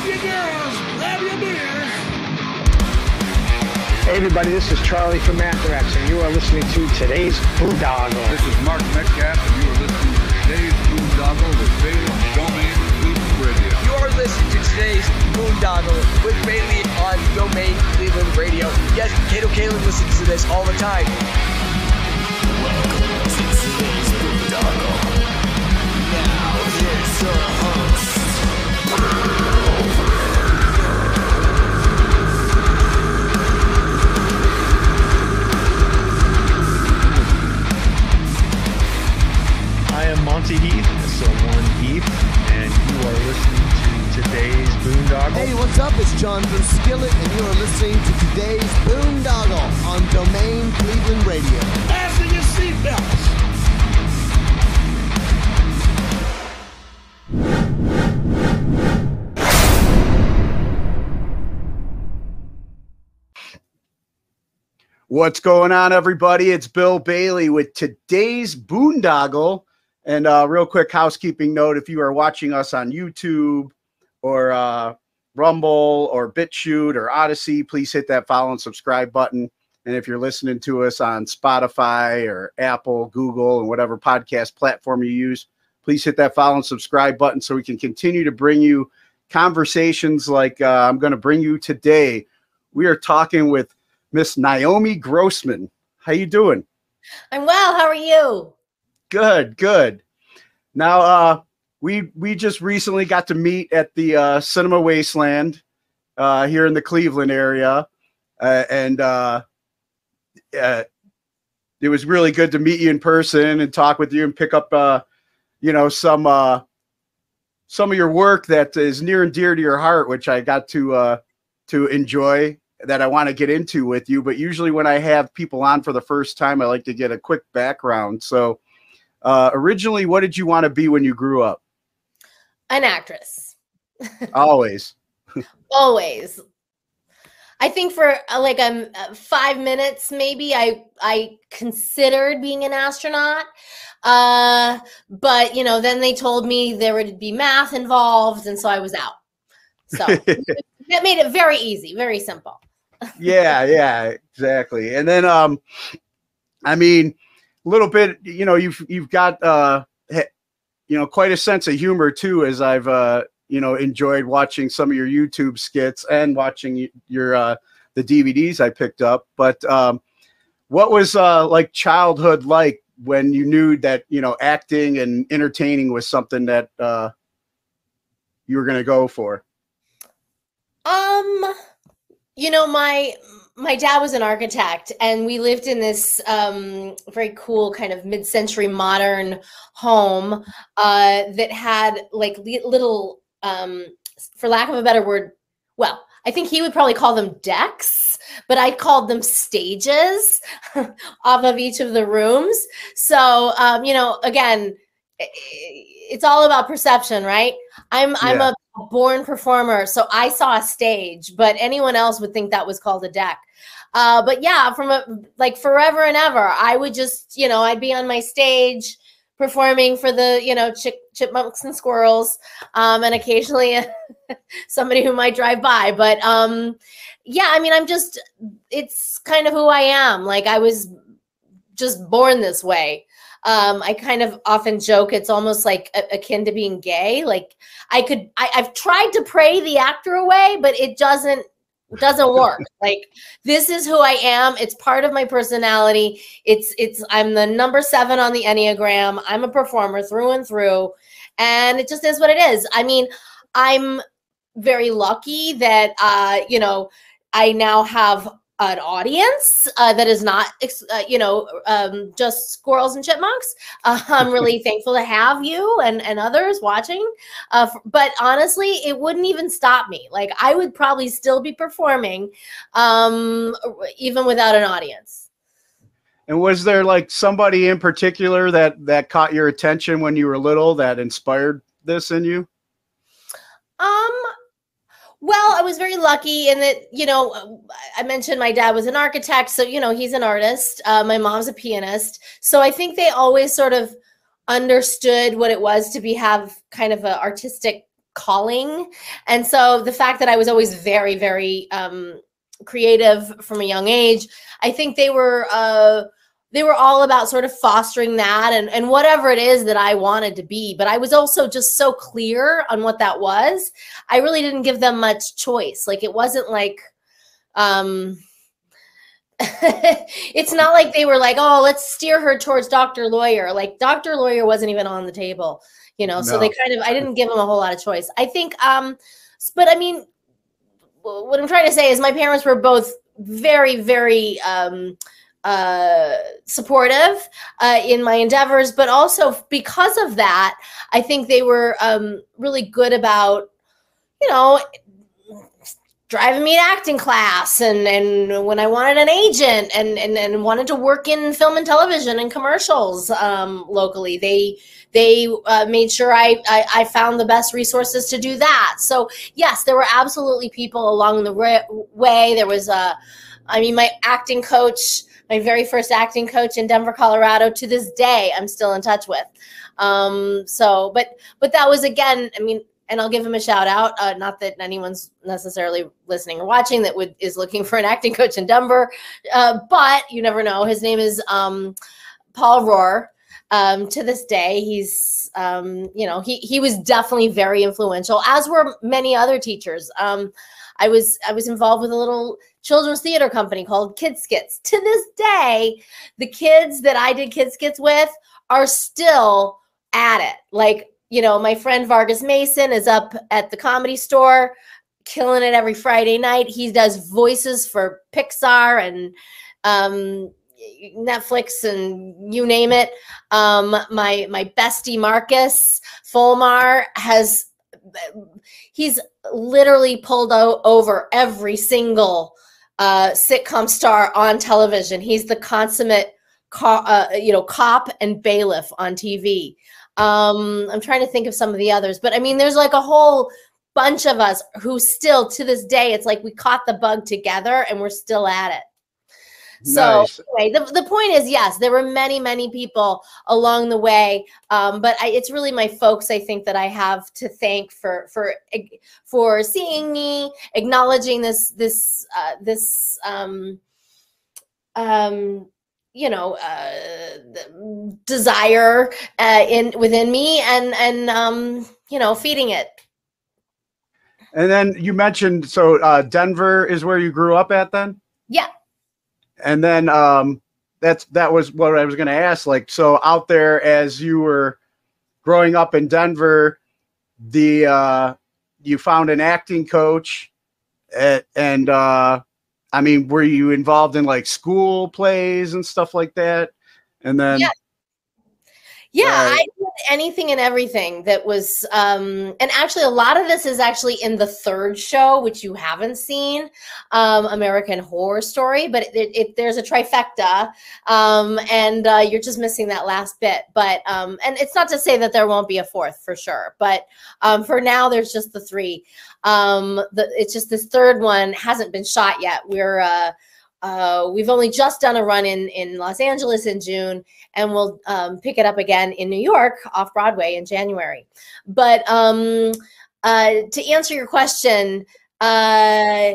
grab your girls, grab your beers. Hey everybody, this is Charlie from Anthrax, and you are listening to today's Boondoggle. This is Mark Metcalf, and you are listening to today's Boondoggle with Bailey on Domain Cleveland Radio. You're listening to today's Boondoggle with Bailey on Domain Cleveland Radio. Yes, Kato Kaelin listens to this all the time. Welcome to today's Boondoggle. Now here's your host. I am Monty Heath, so one Heath, and you are listening to today's Boondoggle. Hey, what's up? It's John from Skillet, and you are listening to today's Boondoggle on Domain Cleveland Radio. Fasten your seatbelts. What's going on, everybody? It's Bill Bailey with today's boondoggle. And uh, real quick housekeeping note if you are watching us on YouTube or uh, Rumble or BitChute or Odysee, please hit that follow and subscribe button. And if you're listening to us on Spotify or Apple, Google, and whatever podcast platform you use, please hit that follow and subscribe button so we can continue to bring you conversations like uh, I'm going to bring you today. We are talking with Miss Naomi Grossman. How you doing? I'm well. How are you? Good, good. Now, uh, we we just recently got to meet at the uh, Cinema Wasteland uh, here in the Cleveland area, uh, and uh, uh, it was really good to meet you in person and talk with you and pick up, you know, some some of your work that is near and dear to your heart, which I got to to enjoy that I want to get into with you. But usually, when I have people on for the first time, I like to get a quick background. So, uh, originally, what did you want to be when you grew up? An actress. Always. Always. I think for uh, like um uh, five minutes maybe I I considered being an astronaut, uh, but you know then they told me there would be math involved, and so I was out. So that made it very easy, very simple. yeah, yeah, exactly. And then, um, I mean, little bit, you know, you've you've got, uh, you know, quite a sense of humor too, as I've, uh, you know, enjoyed watching some of your YouTube skits and watching your uh, the DVDs I picked up. But um, what was uh, like childhood like when you knew that you know acting and entertaining was something that uh, you were going to go for? Um, you know, my my dad was an architect, and we lived in this um, very cool kind of mid-century modern home uh, that had like li- little, um, for lack of a better word, well, I think he would probably call them decks, but I called them stages off of each of the rooms. So, um, you know, again, it's all about perception, right? I'm I'm Yeah. A born performer, so I saw a stage, but anyone else would think that was called a deck. Uh, but yeah, from a like forever and ever, I would just, you know, I'd be on my stage performing for the, you know, chick, chipmunks and squirrels, um, and occasionally somebody who might drive by. But um, yeah, I mean, I'm just, it's kind of who I am. Like I was just born this way. Um, I kind of often joke it's almost like a- akin to being gay. Like I could, I, I've tried to pray the actor away, but it doesn't doesn't work. like this is who I am. It's part of my personality. It's it's I'm the number seven on the Enneagram. I'm a performer through and through, and it just is what it is. I mean, I'm very lucky that uh, you know I now have an audience uh, that is not, ex- uh, you know, um, just squirrels and chipmunks. Uh, I'm really thankful to have you and, and others watching. Uh, but honestly, it wouldn't even stop me. Like I would probably still be performing, um, even without an audience. And was there like somebody in particular that that caught your attention when you were little that inspired this in you? Um, well, I was very lucky in that, you know, I mentioned my dad was an architect, so you know, he's an artist. Uh, my mom's a pianist, so I think they always sort of understood what it was to be have kind of an artistic calling. And so the fact that I was always very, very um, creative from a young age, I think they were uh, they were all about sort of fostering that and and whatever it is that I wanted to be. But I was also just so clear on what that was. I really didn't give them much choice. Like it wasn't like um it's not like they were like, oh, let's steer her towards Dr. Lawyer. Like Dr. Lawyer wasn't even on the table, you know. So they kind of I didn't give them a whole lot of choice. I think um but I mean what I'm trying to say is my parents were both very very um uh supportive uh in my endeavors but also because of that I think they were um really good about you know driving me to acting class and and when I wanted an agent and and, and wanted to work in film and television and commercials um, locally. They they uh, made sure I, I I found the best resources to do that. So yes there were absolutely people along the way. There was a I mean my acting coach my very first acting coach in Denver Colorado to this day I'm still in touch with um so but but that was again I mean and I'll give him a shout out. Uh, not that anyone's necessarily listening or watching that would is looking for an acting coach in Denver, uh, but you never know. His name is um, Paul Rohr. Um, to this day, he's um, you know he he was definitely very influential, as were many other teachers. I was I was involved with a little children's theater company called Kid Skits. To this day, the kids that I did Kid Skits with are still at it. Like you know, my friend Vargus Mason is up at the comedy store, killing it every Friday night. He does voices for Pixar and um, Netflix and you name it. Um, my my bestie Marcus Folmar has he's literally pulled o- over every single uh, sitcom star on television. He's the consummate, co- uh, you know, cop and bailiff on TV. Um, I'm trying to think of some of the others, but I mean, there's like a whole bunch of us who still to this day, it's like we caught the bug together and we're still at it. So Nice. anyway, the, the point is, yes, there were many, many people along the way, um, but I, it's really my folks, I think, that I have to thank for for for seeing me, acknowledging this this uh, this um, um, you know uh, the desire uh, in within me, and and um, you know feeding it. And then you mentioned so uh, Denver is where you grew up at then, Yeah. And then um, that's that was what I was going to ask. Like, so out there as you were growing up in Denver, the uh, you found an acting coach, a- and uh, I mean, were you involved in like school plays and stuff like that? And then Yeah. Yeah, Right. I anything and everything that was um and actually a lot of this is actually in the third show which you haven't seen um American Horror Story but it, it there's a trifecta um and uh, you're just missing that last bit but um and it's not to say that there won't be a fourth for sure but um for now there's just the three um the it's just this third one hasn't been shot yet. We're uh uh, we've only just done a run in in Los Angeles in June, and we'll um, pick it up again in New York off Broadway in January. But um, uh, to answer your question, uh,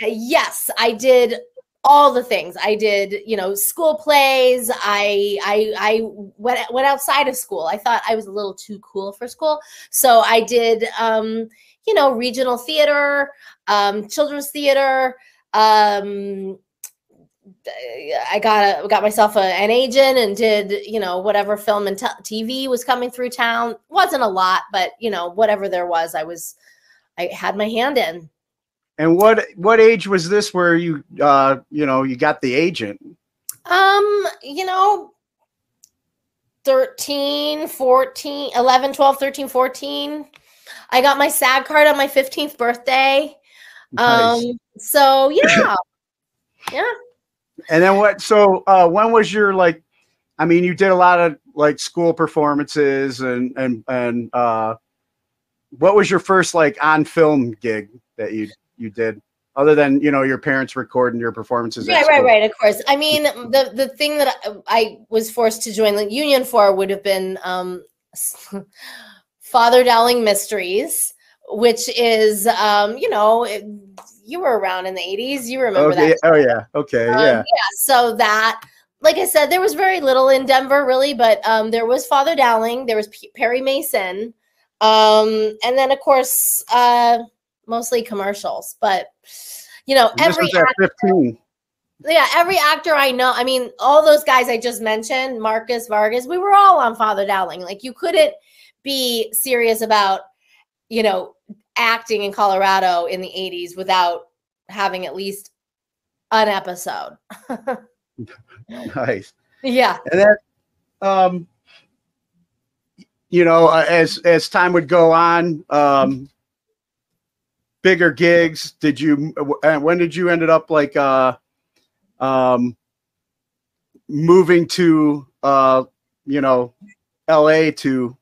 yes, I did all the things. I did, you know, school plays. I I I went went outside of school. I thought I was a little too cool for school, so I did, um, you know, regional theater, um, children's theater. Um, I got a, got myself a, an agent and did you know whatever film and t- TV was coming through town. wasn't a lot, but you know whatever there was, I was I had my hand in. and what what age was this where you uh, you know you got the agent? Um, you know 13, 14, 11, 12, 13, 14. I got my SAG card on my 15th birthday. Nice. Um so yeah. yeah. And then what? So uh, when was your like? I mean, you did a lot of like school performances and and and uh, what was your first like on film gig that you you did? Other than you know your parents recording your performances. at Right, right, right. Of course. I mean, the the thing that I, I was forced to join the union for would have been um, Father Dowling Mysteries, which is, um, you know, you were around in the 80s. You remember Okay. that. Oh yeah. Okay. Um, Yeah. So that, like I said, there was very little in Denver, really, but um, there was Father Dowling, there was P- Perry Mason, um, and then of course, uh, mostly commercials. But you know, This every at 15. yeah, every actor I know, I mean, all those guys I just mentioned, Marcus Vargus, we were all on Father Dowling. Like you couldn't be serious about, you know, acting in Colorado in the 80s without having at least an episode. Nice. yeah. And then, um, you know, uh, as as time would go on, um, bigger gigs. Did you? uh, When did you ended up like uh, um, moving to uh, you know, L.A. to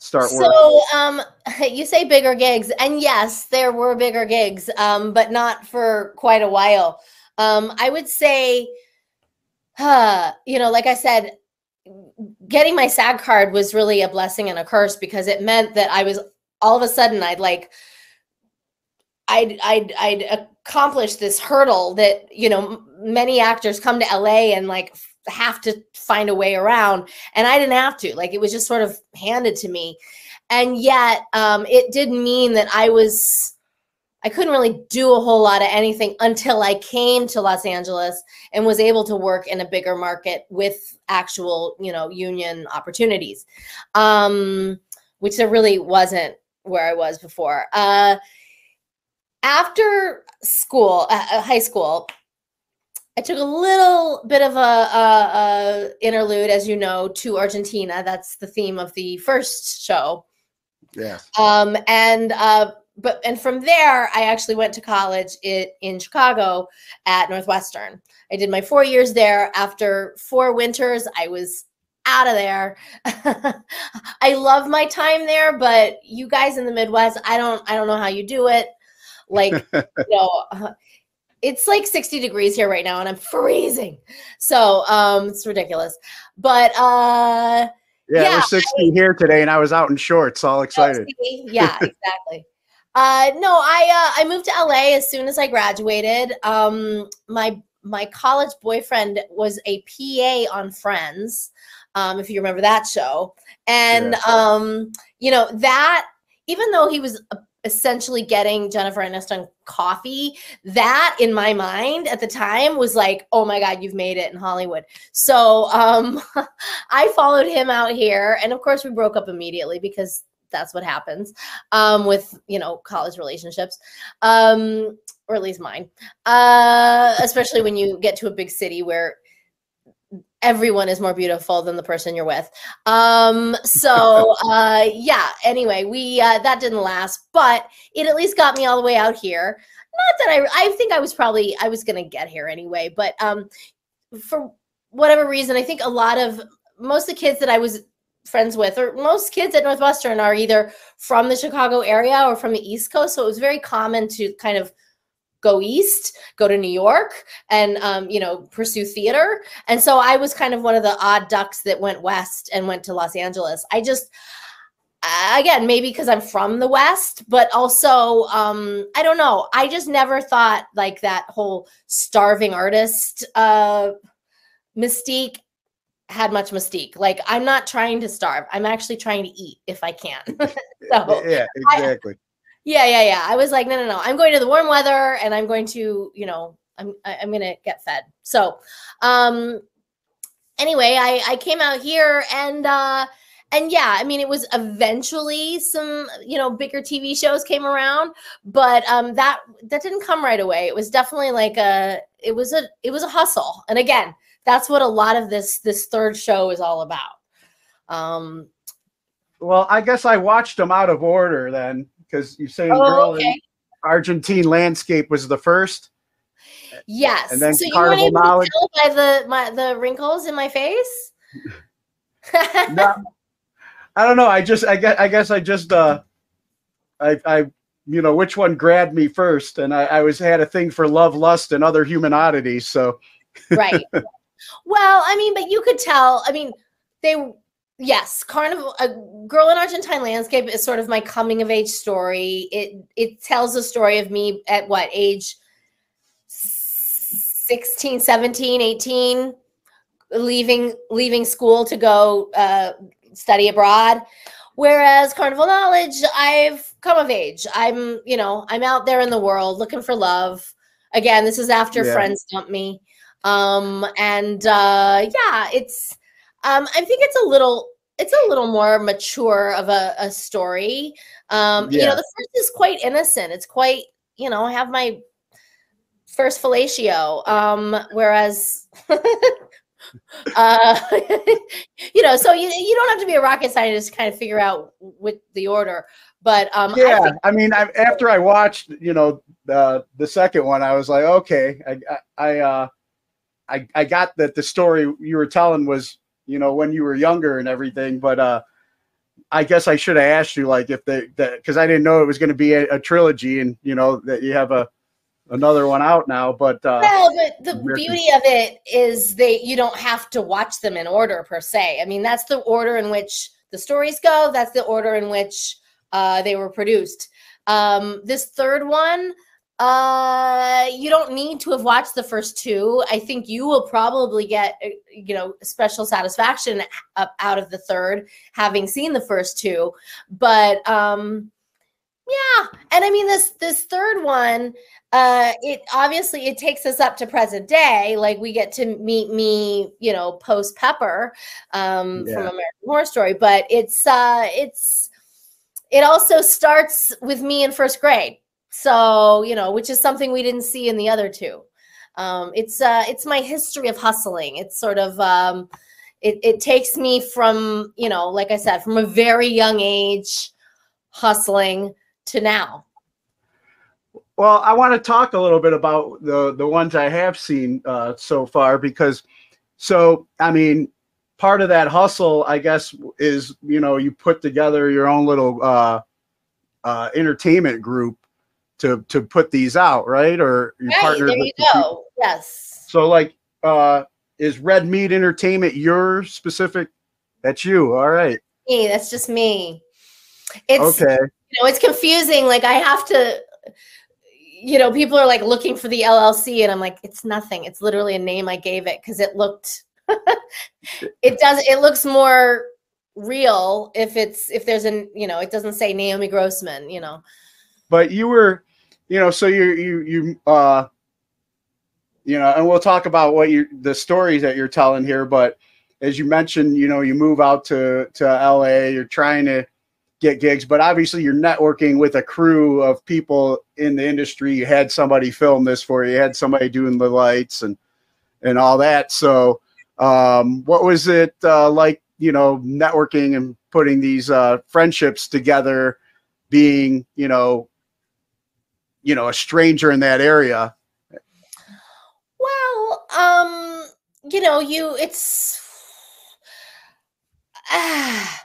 start? So um you say bigger gigs and yes, there were bigger gigs um but not for quite a while. Um I would say uh you know like I said getting my SAG card was really a blessing and a curse because it meant that I was all of a sudden I'd like I'd I'd I'd accomplished this hurdle that you know many actors come to LA and like have to find a way around and I didn't have to like it was just sort of handed to me and yet um it did mean that I was I couldn't really do a whole lot of anything until I came to Los Angeles and was able to work in a bigger market with actual, you know, union opportunities. Um, which there really wasn't where I was before. Uh after school, uh, uh, high school, I took a little bit of a, a, a interlude, as you know, to Argentina. That's the theme of the first show. Yes. Um, and uh, but and from there, I actually went to college in, in Chicago at Northwestern. I did my four years there. After four winters, I was out of there. I love my time there, but you guys in the Midwest, I don't, I don't know how you do it. Like, you know, it's like 60 degrees here right now, and I'm freezing. So, um, it's ridiculous. But uh, Yeah, it yeah, was 60 here today, and I was out in shorts, all excited. Yeah, exactly. uh, no, I uh, I moved to LA as soon as I graduated. Um, my my college boyfriend was a PA on Friends, um, if you remember that show, and um, you know that even though he was uh, essentially getting Jennifer Aniston coffee, that in my mind at the time was like, oh my god, you've made it in Hollywood. So um, I followed him out here, and of course we broke up immediately because that's what happens um, with you know college relationships, um, or at least mine. Uh, especially when you get to a big city where everyone is more beautiful than the person you're with. Um, so uh, yeah. Anyway, we uh, that didn't last, but it at least got me all the way out here. Not that I, I think I was probably I was gonna get here anyway, but um, for whatever reason, I think a lot of most of the kids that I was friends with, or most kids at Northwestern, are either from the Chicago area or from the East Coast. So it was very common to kind of go east, go to New York, and um, you know pursue theater. And so I was kind of one of the odd ducks that went west and went to Los Angeles. I just again maybe because I'm from the west, but also um, I don't know. I just never thought like that whole starving artist uh, mystique had much mystique. Like I'm not trying to starve. I'm actually trying to eat if I can. so yeah, I- exactly. Yeah, yeah, yeah. I was like, no, no, no. I'm going to the warm weather and I'm going to, you know, I'm I'm gonna get fed. So um anyway, I, I came out here and uh and yeah, I mean it was eventually some, you know, bigger TV shows came around, but um that that didn't come right away. It was definitely like a it was a it was a hustle. And again, that's what a lot of this this third show is all about. Um Well, I guess I watched them out of order then, because you say oh, Girl okay. in Argentine Landscape was the first. Yes. And then so you Carnival weren't Knowledge- tell by the my, the wrinkles in my face. No, I don't know. I just, I guess, I guess I just, uh, I, I, you know, which one grabbed me first, and I, I was had a thing for love, lust, and other human oddities. So right. Well, I mean, but you could tell. I mean, they yes, Carnival, a girl in Argentine landscape is sort of my coming of age story. It it tells a story of me at what age 16, 17, 18 leaving leaving school to go uh, study abroad. Whereas Carnival Knowledge, I've come of age. I'm, you know, I'm out there in the world looking for love. Again, this is after Yeah. friends dump me. Um, and uh yeah, it's um I think it's a little it's a little more mature of a, a story. Um, you know, the first is quite innocent. It's quite, you know, I have my first fellatio. Um, whereas uh you know so you, you don't have to be a rocket scientist to kind of figure out with the order but um I yeah think- i mean I, after i watched you know the the second one i was like okay i i, I uh I, I got that the story you were telling was you know when you were younger and everything but uh i guess i should have asked you like if they that because i didn't know it was going to be a, a trilogy and you know that you have a another one out now but uh well but the American- beauty of it is they you don't have to watch them in order per se. I mean that's the order in which the stories go that's the order in which uh they were produced. Um this third one uh you don't need to have watched the first two. I think you will probably get uh, you know special satisfaction out of the third having seen the first two. But um yeah. And i mean this this third one uh it obviously it takes us up to present day. Like we get to meet me you know post pepper um from american horror story. But it's uh it's it also starts with me in first grade so you know which is something we didn't see in the other two. Um it's uh it's my history of hustling. It's sort of um it, it takes me from you know like i said from a very young age hustling to now. Well, I want to talk a little bit about the the ones I have seen uh, so far because, so I mean, part of that hustle, I guess, is you know you put together your own little uh, uh, entertainment group to to put these out, right? Or you right partnered there you the people- go yes So like, uh, is Red Meat Entertainment your specific? That's you. All right. me that's just me it's Okay. you know it's confusing like i have to you know people are like looking for the llc and i'm like it's nothing it's literally a name i gave it because it looked it does it looks more real if it's if there's an you know it doesn't say naomi grossman you know but you were you know so you you you uh you know and we'll talk about what you the stories that you're telling here but as you mentioned you know you move out to to la you're trying to get gigs but obviously you're networking with a crew of people in the industry. You had somebody film this for you you had somebody doing the lights and and all that. So um what was it uh like you know networking and putting these uh friendships together being you know you know a stranger in that area. Well um you know you it's ah,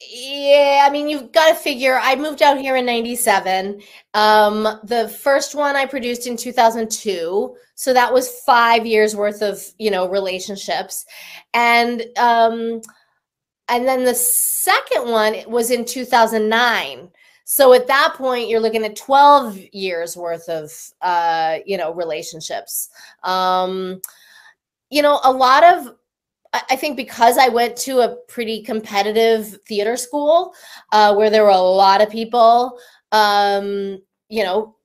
yeah i mean you've got to figure i moved out here in 97 um the first one i produced in 2002 so that was five years worth of you know relationships. And um and then the second one was in 2009 so at that point you're looking at 12 years worth of uh you know relationships. Um you know a lot of I think because I went to a pretty competitive theater school uh, where there were a lot of people, um, you know,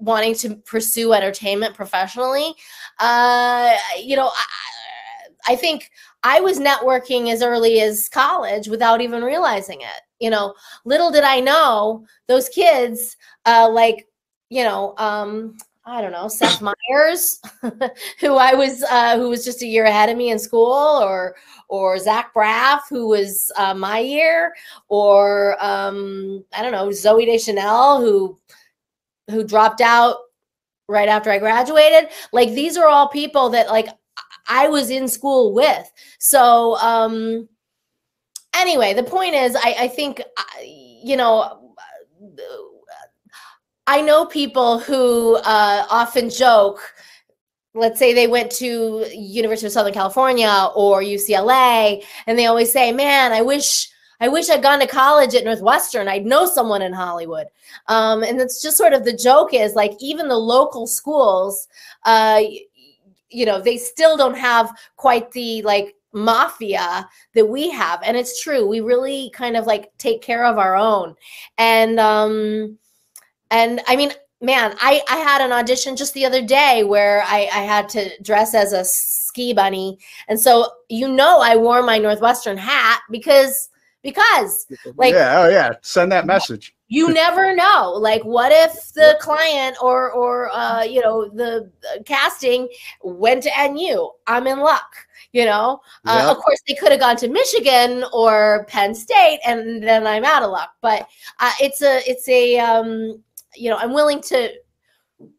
wanting to pursue entertainment professionally, uh, you know, I, I think I was networking as early as college without even realizing it. You know, little did I know those kids, uh, like, you know, um, I don't know, Seth Meyers, who I was, uh, who was just a year ahead of me in school, or or Zach Braff, who was uh, my year, or um, I don't know, Zooey Deschanel, who who dropped out right after I graduated. Like these are all people that like I was in school with. So um, anyway, the point is, I, I think you know. I know people who uh, often joke let's say they went to University of Southern California or UCLA, and they always say, "Man, I wish." I wish I'd gone to college at Northwestern. I'd know someone in Hollywood. Um, and it's just sort of the joke is like even the local schools, uh, you know, they still don't have quite the like mafia that we have. And it's true. We really kind of like take care of our own. And um, and I mean, man, I I had an audition just the other day where I I had to dress as a ski bunny, and so you know I wore my Northwestern hat because because like yeah, oh yeah. Send that message. You never know. Like what if the client or or uh you know the uh, casting went to nu i'm in luck you know? Uh, Yeah. of course they could have gone to michigan or penn state and then i'm out of luck. But uh, it's a it's a um you know i'm willing to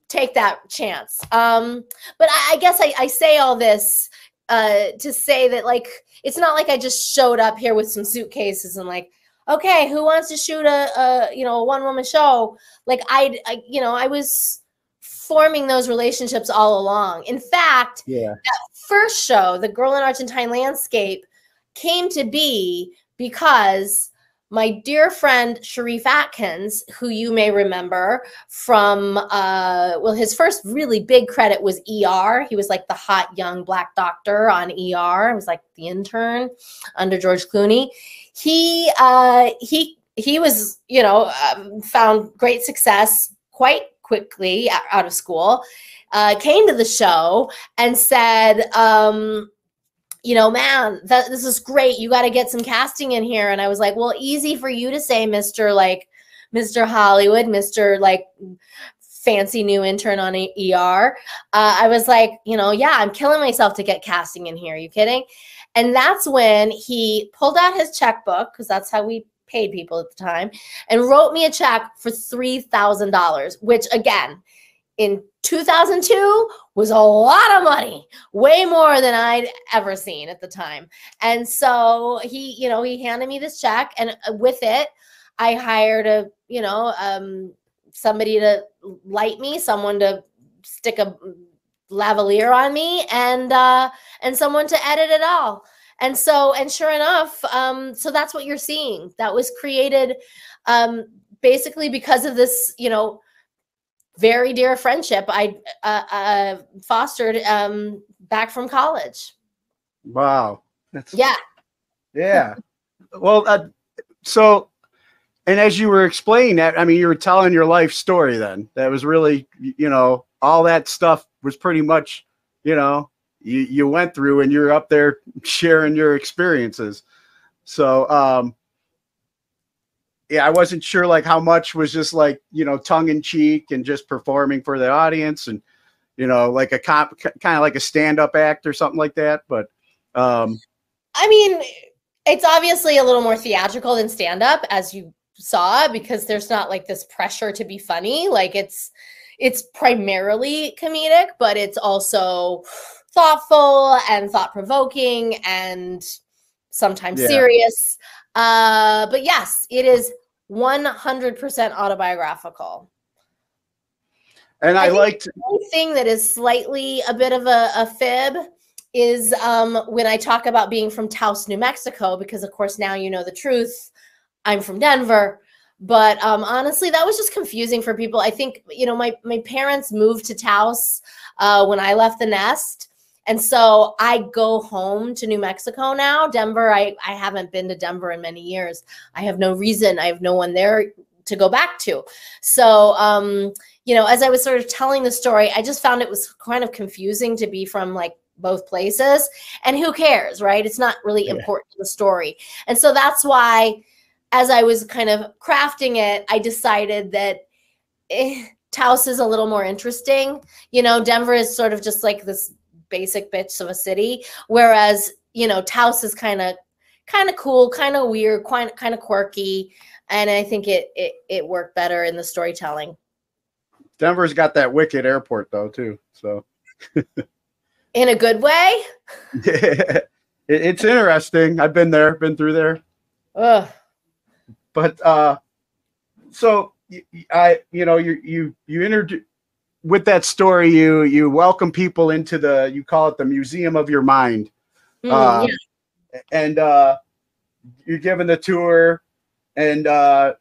take that chance. Um but i, I guess I, I say all this uh to say that like it's not like i just showed up here with some suitcases and like okay who wants to shoot a, a you know a one woman show like I, I you know i was forming those relationships all along in fact Yeah. that first show the girl in argentine landscape came to be because my dear friend Sharif Atkins, who you may remember from, uh, well, his first really big credit was ER. He was like the hot young black doctor on ER. It was like the intern under George Clooney. He uh, he he was, you know, um, found great success quite quickly out of school. Uh, came to the show and said, um, you know, man, this is great. You got to get some casting in here. And I was like, well, easy for you to say, Mr. like Mr. Hollywood, Mr. like fancy new intern on ER. Uh, I was like, you know, yeah, I'm killing myself to get casting in here. Are you kidding? And that's when he pulled out his checkbook because that's how we paid people at the time and wrote me a check for $3,000, which again, in 2002 was a lot of money, way more than I'd ever seen at the time. And so he, you know, he handed me this check, and uh, with it, I hired a, you know, um, somebody to light me, someone to stick a lavalier on me, and uh, and someone to edit it all. And so, and sure enough, um, so that's what you're seeing. That was created um, basically because of this, you know, very dear friendship I uh, uh, fostered um, back from college. Wow. That's Yeah. Yeah. well, uh, so, and as you were explaining that, I mean, you were telling your life story then. That was really, you know, all that stuff was pretty much, you know, you, you went through and you're up there sharing your experiences. So, um, yeah, I wasn't sure like how much was just like, you know, tongue in cheek and just performing for the audience and, you know, like a cop kind of like a stand up act or something like that. But, um, I mean, it's obviously a little more theatrical than stand up, as you saw, because there's not like this pressure to be funny. Like it's it's primarily comedic, but it's also thoughtful and thought provoking and sometimes Yeah. serious. Uh, but yes, it is 100% autobiographical. and I, think liked, the only thing that is slightly a bit of a, a fib is um, when I talk about being from Taos, New Mexico, because of course now you know the truth. I'm from Denver. But um, honestly, that was just confusing for people. I think, you know, my, my parents moved to Taos uh, when I left the nest. And so I go home to New Mexico now. Denver, I, I haven't been to Denver in many years. I have no reason. I have no one there to go back to. So, um, you know, as I was sort of telling the story, I just found it was kind of confusing to be from like both places. And who cares, right? It's not really Yeah. important to the story. And so that's why, as I was kind of crafting it, I decided that eh, Taos is a little more interesting. You know, Denver is sort of just like this basic bitch of a city, whereas, you know, Taos is kind of kind of cool, kind of weird, quite kind of quirky. And I think it, it it worked better in the storytelling. Denver's got that wicked airport though too. So In a good way. it, it's interesting. I've been there, been through there. Ugh. But uh, so I, you know, you you you introduce with that story, you you welcome people into the you call it the museum of your mind, Mm, uh, yeah. and uh, you're giving the tour and uh,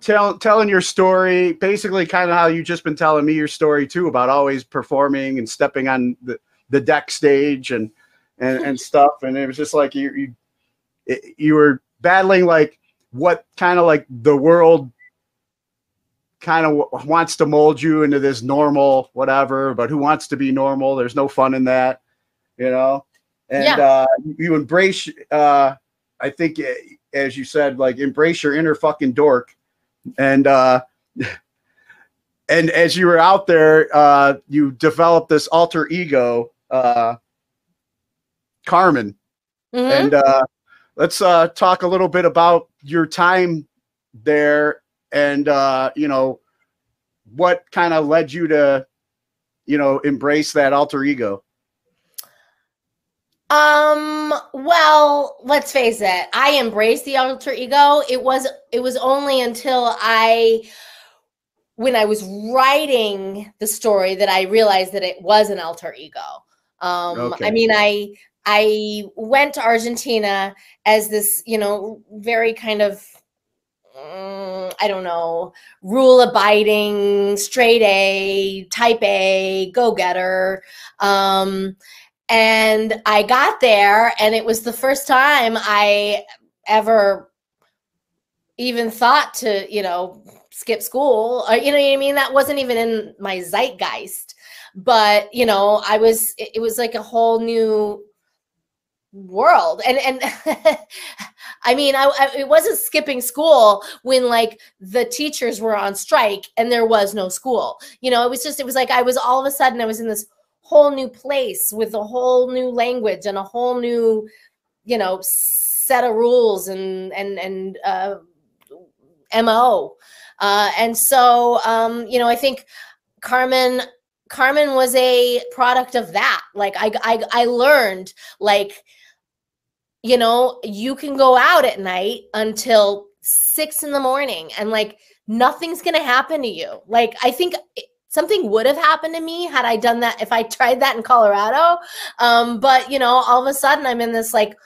tell, telling your story, basically kind of how you've just been telling me your story too about always performing and stepping on the, the deck stage and and, and stuff. And it was just like you you it- you were battling like what kind of like the world kind of w- wants to mold you into this normal whatever, but who wants to be normal? There's no fun in that, you know. And Yeah. uh, you embrace. Uh, I think, eh, as you said, like embrace your inner fucking dork, and uh, and as you were out there, uh, you developed this alter ego, uh, Carmen. Mhm. And uh, let's uh, talk a little bit about your time there, and uh, you know what kind of led you to, you know, embrace that alter ego. Um, well, let's face it. I embraced the alter ego. It was it was only until I when I was writing the story that I realized that it was an alter ego. Um Okay. I mean I I went to Argentina as this, you know, very kind of mm, I don't know, rule abiding, straight A, type A, go getter. Um, and I got there, and it was the first time I ever even thought to, you know, skip school. Or, you know what I mean? That wasn't even in my zeitgeist. But you know, I was. It was like a whole new world, and and I mean, I, I it wasn't skipping school when like the teachers were on strike and there was no school. You know, it was just it was like I was all of a sudden I was in this whole new place with a whole new language and a whole new you know set of rules and and and uh mo uh and so um you know i think carmen carmen was a product of that like i i, I learned like you know you can go out at night until six in the morning and like nothing's gonna happen to you like i think something would have happened to me had I done that if I tried that in Colorado. Um, but you know, all of a sudden I'm in this like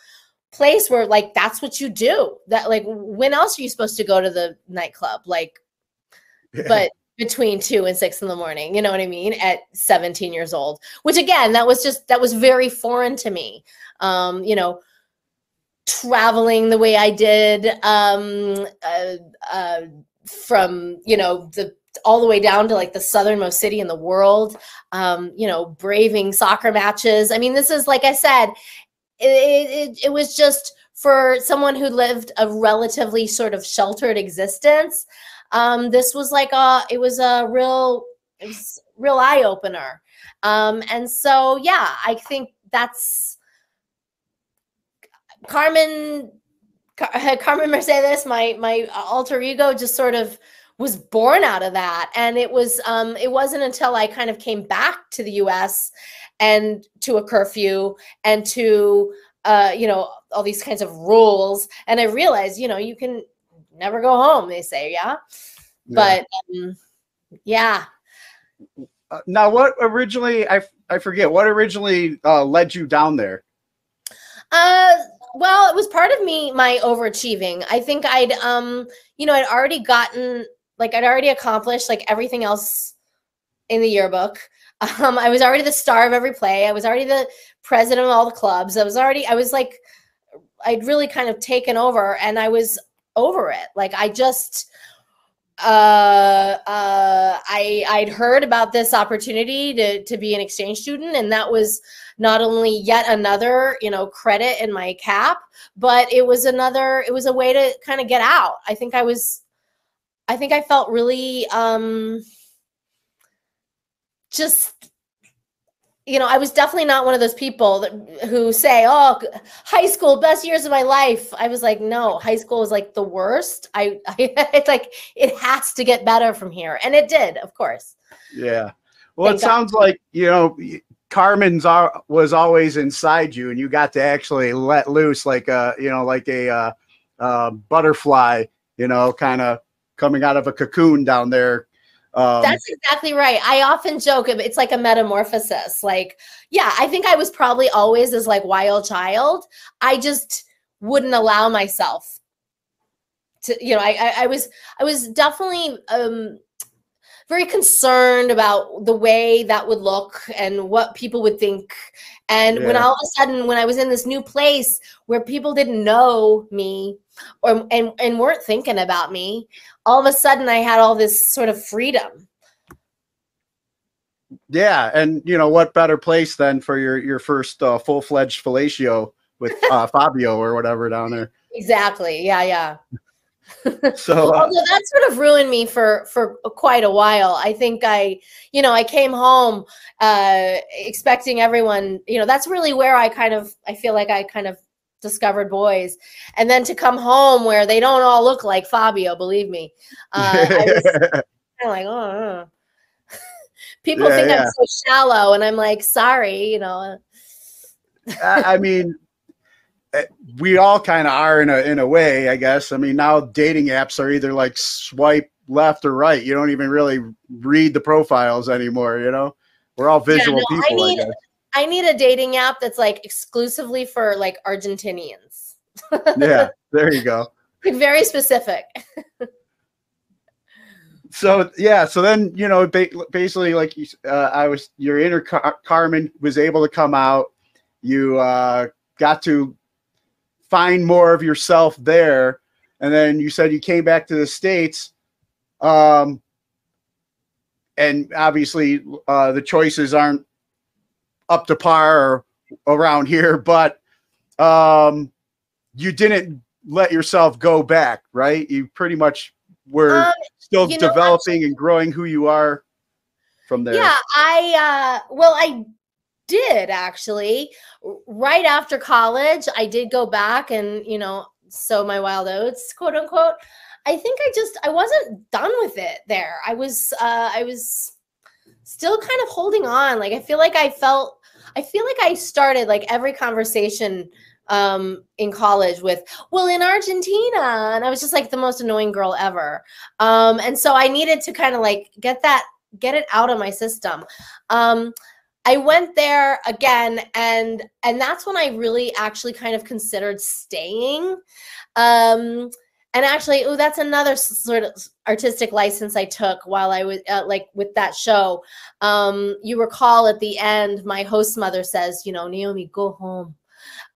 place where like that's what you do. That like when else are you supposed to go to the nightclub? Like, but between two and six in the morning, you know what I mean? At 17 years old, which again, that was just that was very foreign to me. Um, you know, traveling the way I did, um, uh, uh, from you know the all the way down to like the southernmost city in the world um you know braving soccer matches. I mean this is like i said it, it, it was just for someone who lived a relatively sort of sheltered existence um this was like a it was a real it was real eye opener um and so yeah i think that's carmen Car- carmen mercedes my my alter ego just sort of was born out of that. And it was um it wasn't until i kind of came back to the us and to a curfew and to uh you know all these kinds of rules. And i realized you know you can never go home they say yeah, but um, yeah. Uh, now, what originally I I forget what originally uh, led you down there. Uh, well, it was part of me my overachieving. I think I'd um, you know, I'd already gotten like I'd already accomplished like everything else in the yearbook. Um, I was already the star of every play. I was already the president of all the clubs. I was already I was like I'd really kind of taken over and I was over it. Like I just uh uh i i'd heard about this opportunity to to be an exchange student and that was not only yet another you know credit in my cap but it was another it was a way to kind of get out. I think i was i think i felt really um just you know i was definitely not one of those people that who say oh high school best years of my life. I was like no high school was like the worst. I, I it's like it has to get better from here. And it did of course. Yeah. Well, Thank it God. sounds like you know Carmen's was always inside you, and you got to actually let loose like a you know like a uh, uh, butterfly, you know, kind of coming out of a cocoon down there. Um, That's exactly right. I often joke it's like a metamorphosis. Like, yeah, I think I was probably always this like wild child. I just wouldn't allow myself to, you know, I I, I was I was definitely um very concerned about the way that would look and what people would think. And when all of a sudden, when I was in this new place where people didn't know me or and, and weren't thinking about me, all of a sudden I had all this sort of freedom. yeah, and you know what better place than for your your first uh, full fledged fellatio with uh, Fabio or whatever down there. Exactly. Yeah, yeah. So uh, Although that sort of ruined me for for quite a while. I think I, you know, I came home uh expecting everyone, you know, that's really where I kind of I feel like I kind of discovered boys. And then to come home where they don't all look like Fabio, believe me. Uh, I was kind of like, oh, uh. people Yeah, think yeah. I'm so shallow, and I'm like, sorry, you know. I, I mean, we all kind of are in a in a way, I guess. I mean, now dating apps are either like swipe left or right. You don't even really read the profiles anymore. You know, we're all visual no, people. I, need- guess. I need a dating app that's like exclusively for like Argentinians. Yeah, there you go. Like very specific. So yeah, so then you know, basically, like uh, I was, your inner Car- Carmen was able to come out. You uh, got to find more of yourself there, and then you said you came back to the states. Um, and obviously, uh, the choices aren't up to par or around here, but um, you didn't let yourself go back, right? You pretty much were Um, still developing and growing who you are from there. Yeah, I uh well I did actually. Right after college, I did go back and, you know, sow my wild oats, quote unquote. I think I just I wasn't done with it there. I was uh I was still kind of holding on. Like I feel like I felt I feel like I started like every conversation um in college with well in Argentina and I was just like the most annoying girl ever. Um and so I needed to kind of like get that get it out of my system. Um I went there again and and that's when I really actually kind of considered staying. Um and actually, oh, that's another sort of artistic license I took while I was uh, like with that show. Um, you recall at the end, my host mother says, you know, Naomi, go home.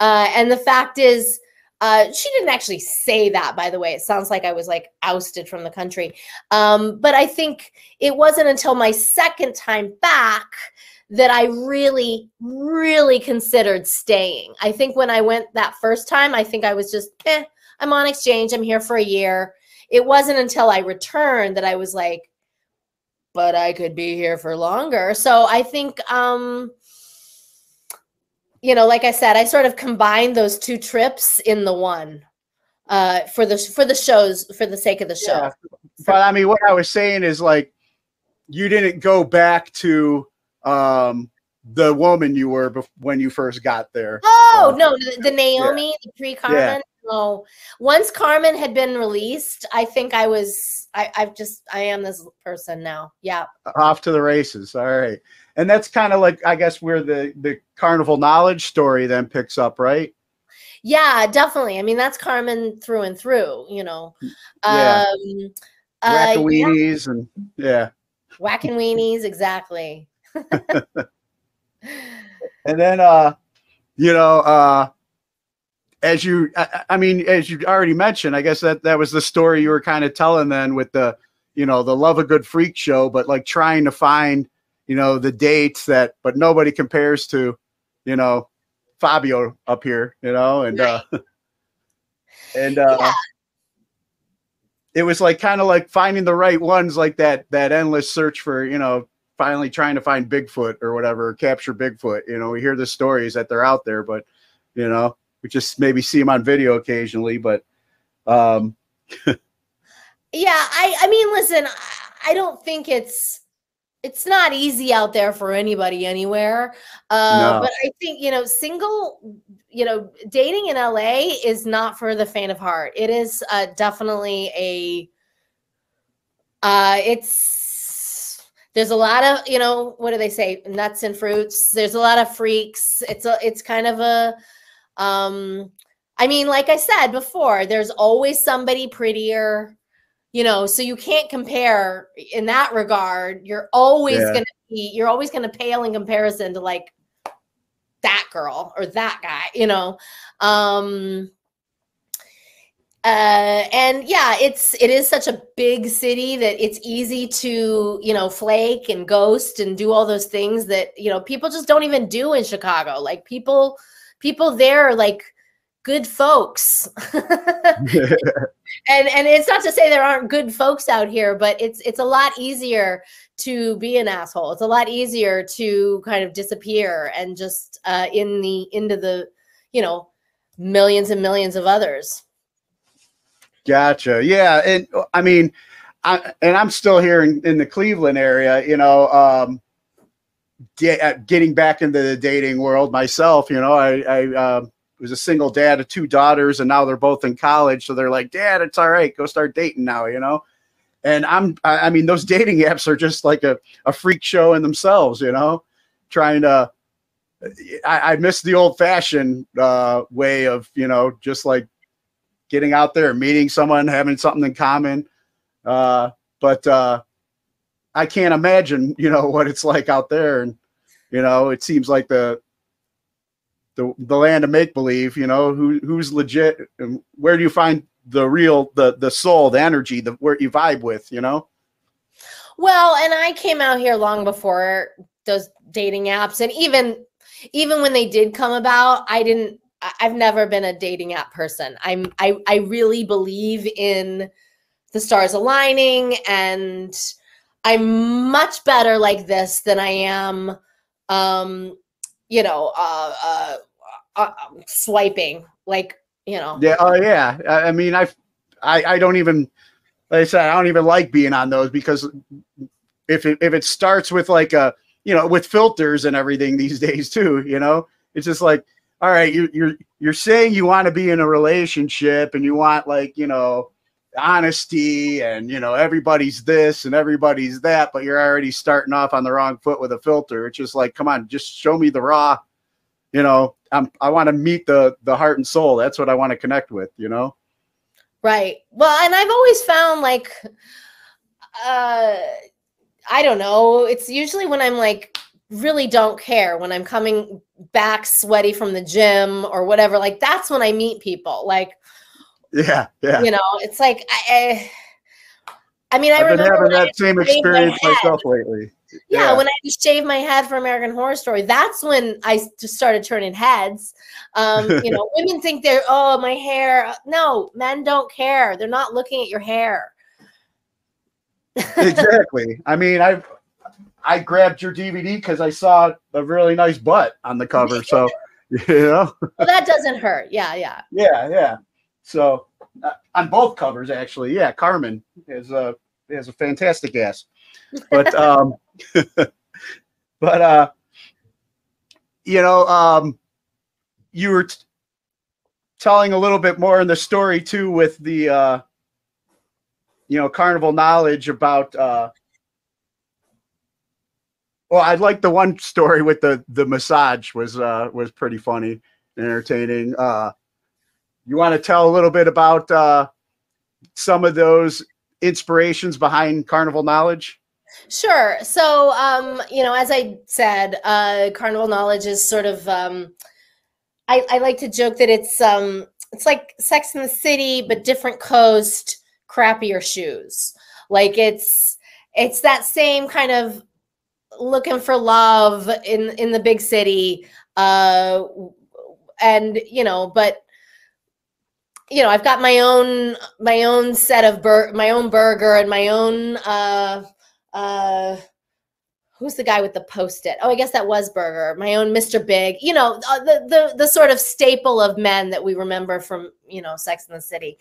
Uh, and the fact is, uh, she didn't actually say that, by the way. It sounds like I was like ousted from the country. Um, but I think it wasn't until my second time back that I really, really considered staying. I think when I went that first time, I think I was just, eh, I'm on exchange. I'm here for a year. It wasn't until I returned that I was like, but I could be here for longer. So I think, um, you know, like I said, I sort of combined those two trips in the one uh, for the for the shows for the sake of the show. Yeah. But I mean, what I was saying is like, you didn't go back to um, the woman you were bef- when you first got there. Oh Uh, no, the, the Naomi, the pre Carmen. No, once Carmen had been released, I think I was. I, I've just. I am this person now. Yeah. off to the races. All right. And that's kind of like, I guess, where the, the carnival knowledge story then picks up, right? Yeah, definitely. I mean, that's Carmen through and through. You know. Yeah. Um, uh, yeah, and yeah. whack and weenies, exactly. And then, uh, you know, uh, as you, I, I mean, as you already mentioned, I guess that that was the story you were kind of telling then with the, you know, the Love a Good Freak show, but like trying to find, you know, the dates that, but nobody compares to, you know, Fabio up here, you know, and, uh, and, uh, Yeah. it was like kind of like finding the right ones, like that, that endless search for, you know, finally trying to find Bigfoot or whatever, capture Bigfoot. You know, we hear the stories that they're out there, but you know, we just maybe see them on video occasionally. But um, Yeah, I I mean, listen, I- don't think it's it's not easy out there for anybody anywhere. Uh, No. But I think you know, single, you know, dating in LA is not for the faint of heart. It is uh, definitely a. Uh, it's there's a lot of you know what do they say? Nuts and fruits. There's a lot of freaks. It's a it's kind of a um i mean like i said before there's always somebody prettier you know so you can't compare in that regard. You're always Yeah. gonna be you're always gonna pale in comparison to like that girl or that guy you know? Um uh, and yeah, it's it is such a big city that it's easy to you know flake and ghost and do all those things that you know people just don't even do in Chicago. Like people, people there are like good folks, and and it's not to say there aren't good folks out here, but it's it's a lot easier to be an asshole. It's a lot easier to kind of disappear and just uh, in the into the you know millions and millions of others. Gotcha. Yeah, and I mean, I and I'm still here in, in the Cleveland area. You know, um, get, uh, getting back into the dating world myself. You know, I I uh, was a single dad of two daughters, and now they're both in college. So they're like, Dad, it's all right. Go start dating now. You know. And I'm, I I mean, those dating apps are just like a, a freak show in themselves, you know, trying to, I, I miss the old fashioned uh, way of, you know, just like getting out there, meeting someone, having something in common. Uh, but uh, I can't imagine, you know, what it's like out there. And, you know, it seems like the, the, the land of make believe, you know, who, who's legit and where do you find the real, the, the soul, the energy, the, where you vibe with, you know? Well, and I came out here long before those dating apps, and even even when they did come about, I didn't. I- I've never been a dating app person. I'm. I I really believe in the stars aligning, and I'm much better like this than I am. Um, you know, uh, uh, uh swiping like you know. Yeah. Oh yeah. I, I mean, I've, I, I don't even, like I said, I don't even like being on those because if it, if it starts with like a, you know, with filters and everything these days too, you know, it's just like, all right, you, you're, you're saying you want to be in a relationship and you want like, you know, honesty and, you know, everybody's this and everybody's that, but you're already starting off on the wrong foot with a filter. It's just like, come on, just show me the raw, you know, I'm, I want to meet the, the heart and soul. That's what I want to connect with, you know? Right. Well, and I've always found like uh I don't know, it's usually when I'm like really don't care when I'm coming back sweaty from the gym or whatever, like that's when I meet people. Like, Yeah. Yeah. you know, it's like I I, I mean, I I've been remember having that same shaved my experience myself lately. yeah, when I shaved my head for American Horror Story, that's when I just started turning heads. Um, you know, women think they're oh my hair. No, men don't care. They're not looking at your hair. exactly. I mean, I I grabbed your DVD because I saw a really nice butt on the cover. So, you know, Well, that doesn't hurt. Yeah, yeah. yeah, yeah. So uh, on both covers, actually, yeah, Carmen is a has a fantastic ass. But um, but uh, you know, um, you were t- telling a little bit more in the story too with the uh, you know, carnival knowledge about uh well, I like the one story with the the massage was uh was pretty funny and entertaining. Uh you want to tell a little bit about uh some of those inspirations behind carnival knowledge? Sure. So, um, you know, as I said, uh, carnival knowledge is sort of. Um, I, I like to joke that it's um, it's like Sex in the City, but different coast, crappier shoes. Like it's it's that same kind of looking for love in in the big city, uh, and you know, but you know, I've got my own my own set of bur- my own burger and my own uh uh who's the guy with the post-it? Oh i guess that was Berger. My own mr big. You know uh, the the the sort of staple of men that we remember from you know sex in the city.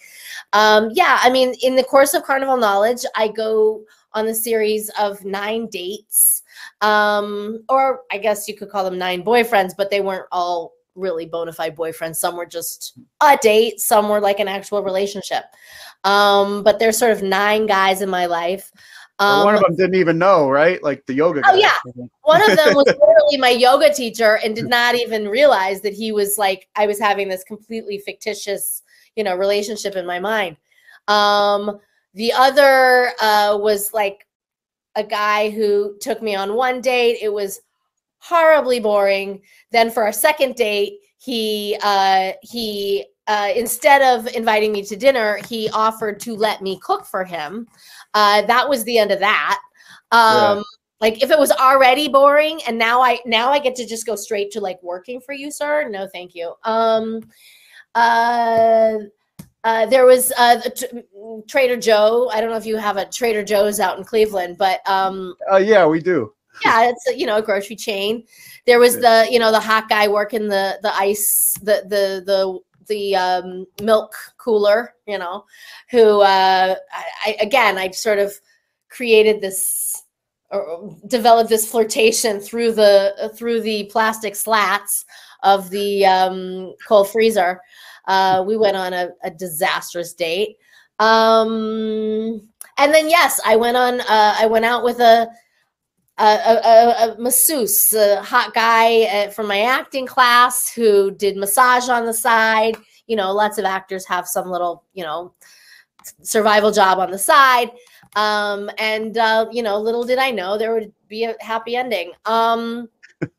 Um yeah i mean in the course of carnival knowledge i go on the series of nine dates um or i guess you could call them nine boyfriends but they weren't all really bona fide boyfriends some were just a date some were like an actual relationship um but there's sort of nine guys in my life Or one Um, of them didn't even know, right? Like the yoga. Oh, guy. yeah. one of them was literally my yoga teacher and did not even realize that he was like I was having this completely fictitious, you know, relationship in my mind. Um, the other uh, was like a guy who took me on one date. It was horribly boring. Then for our second date, he uh, he uh, instead of inviting me to dinner, he offered to let me cook for him. Uh, that was the end of that. Um, Like if it was already boring, and now I now I get to just go straight to like working for you, sir. No, thank you. Um, uh, uh, there was uh, t- Trader Joe. I don't know if you have a Trader Joe's out in Cleveland, but um, Uh, yeah, we do. yeah, it's a, you know a grocery chain. There was the you know the hot guy working the the ice the the the the um, milk cooler, you know, who uh, I, I again I sort of created this or developed this flirtation through the through the plastic slats of the um, cold freezer. Uh, we went on a, a disastrous date. Um, and then yes, I went on. Uh, I went out with a a, a, a, masseuse, a hot guy uh, from my acting class who did massage on the side. You know, lots of actors have some little, you know, survival job on the side. Um, and uh, you know, little did I know there would be a happy ending. Um,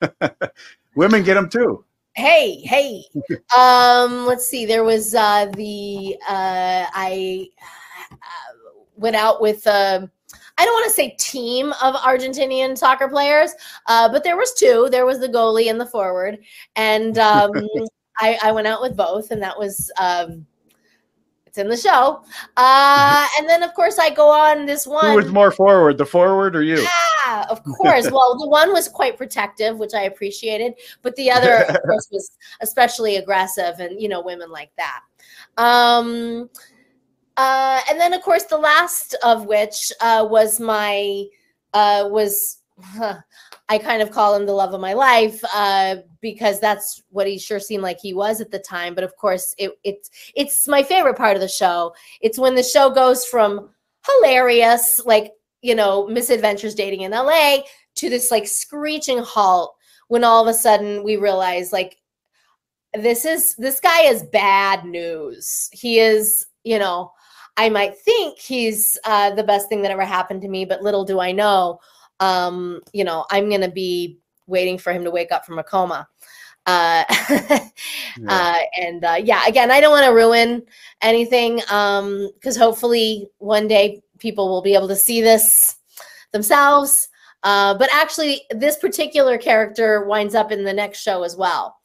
Women get them too. Hey hey um let's see there was uh the uh i uh, went out with um I don't want to say team of Argentinian soccer players, uh, but there was two. There was the goalie and the forward, and um, I, I went out with both, and that was um, it's in the show. Uh, and then of course I go on this one. Who was more forward, the forward or you? Yeah, of course. well, the one was quite protective, which I appreciated, but the other, of course, was especially aggressive, and you know, women like that. Um, uh, and then, of course, the last of which uh, was my uh, was I kind of call him the love of my life uh, because that's what he sure seemed like he was at the time. But of course, it, it's it's my favorite part of the show. It's when the show goes from hilarious, like you know, misadventures dating in LA to this like screeching halt when all of a sudden we realize like this is this guy is bad news. He is, you know, I might think he's uh, the best thing that ever happened to me, but little do I know, um, you know, I'm gonna be waiting for him to wake up from a coma. Uh, uh, and uh, yeah, again, I don't want to ruin anything because hopefully one day people will be able to see this themselves. Uh, but actually, this particular character winds up in the next show as well.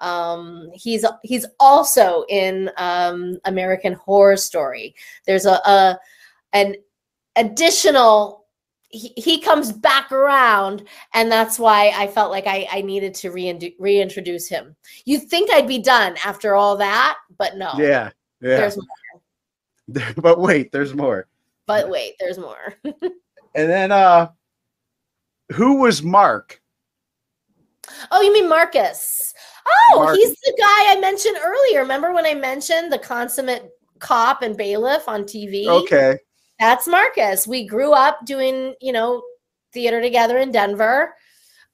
Um, he's he's also in um, American Whore Story. There's a, a an additional. He, he comes back around, and that's why I felt like I, I needed to reindu- reintroduce him. You'd think I'd be done after all that, but no. Yeah, yeah. There's more. but wait, there's more. But wait, there's more. And then uh who was Mark? Oh, you mean Marcus? Oh, Marcus. he's the guy I mentioned earlier. Remember when I mentioned the consummate cop and bailiff on TV? Okay. That's Marcus. We grew up doing, you know, theater together in Denver.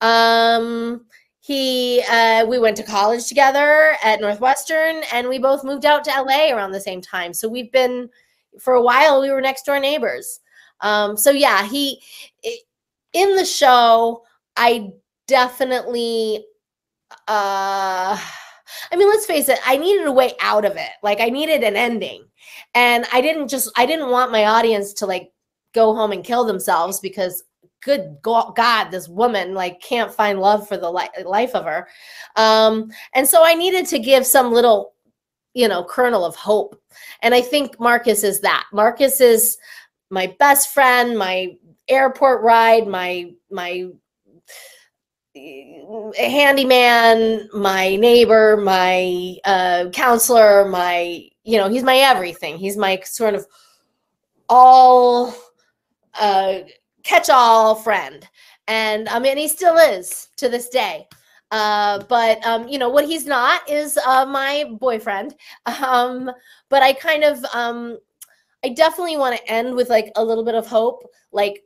Um he uh we went to college together at Northwestern and we both moved out to LA around the same time. So we've been for a while we were next door neighbors. Um so yeah, he in the show I definitely uh I mean, let's face it, I needed a way out of it. Like I needed an ending. And I didn't just I didn't want my audience to like go home and kill themselves because good god this woman like can't find love for the li- life of her. Um and so I needed to give some little you know kernel of hope. And I think Marcus is that. Marcus is my best friend, my airport ride, my my handyman, my neighbor, my uh, counselor, my you know, he's my everything. He's my sort of all uh, catch-all friend, and I mean, he still is to this day. Uh, but um, you know what he's not is uh, my boyfriend. Um, but I kind of um, I definitely want to end with like a little bit of hope, like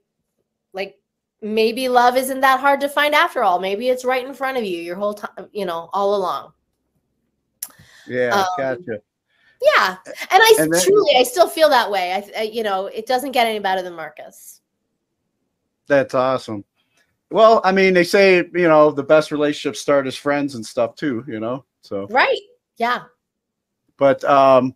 like maybe love isn't that hard to find after all. Maybe it's right in front of you your whole time, you know, all along. Yeah, Um, gotcha. Yeah, and I And then- truly, I still feel that way. I, I, you know, it doesn't get any better than Marcus. That's awesome. Well, I mean, they say you know the best relationships start as friends and stuff too. You know, so Right? Yeah. but um,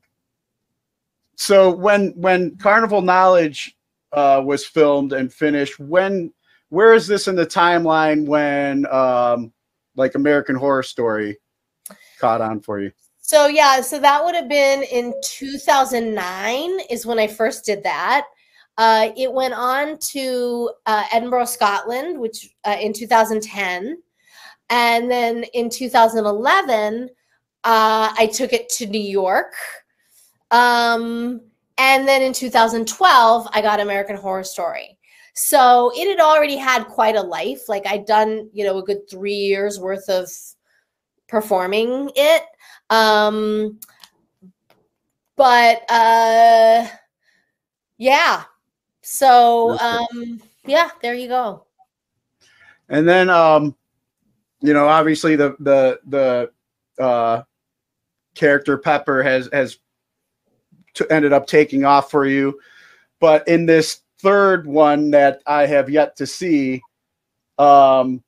so when when Carnival Knowledge uh, was filmed and finished, when where is this in the timeline when um, like American Horror Story caught on for you? So yeah, so that would have been in 2009 is when I first did that. Uh, it went on to uh, Edinburgh, Scotland, which uh, in 2010, and then in 2011, uh, I took it to New York. Um, and then in 2012, I got American Horror Story. So it had already had quite a life. Like I'd done, you know, a good three years worth of performing it. Um, but uh, yeah. So um, yeah, there you go. And then, um, you know, obviously the the the uh, character Pepper has has t- ended up taking off for you, but in this third one that I have yet to see, um,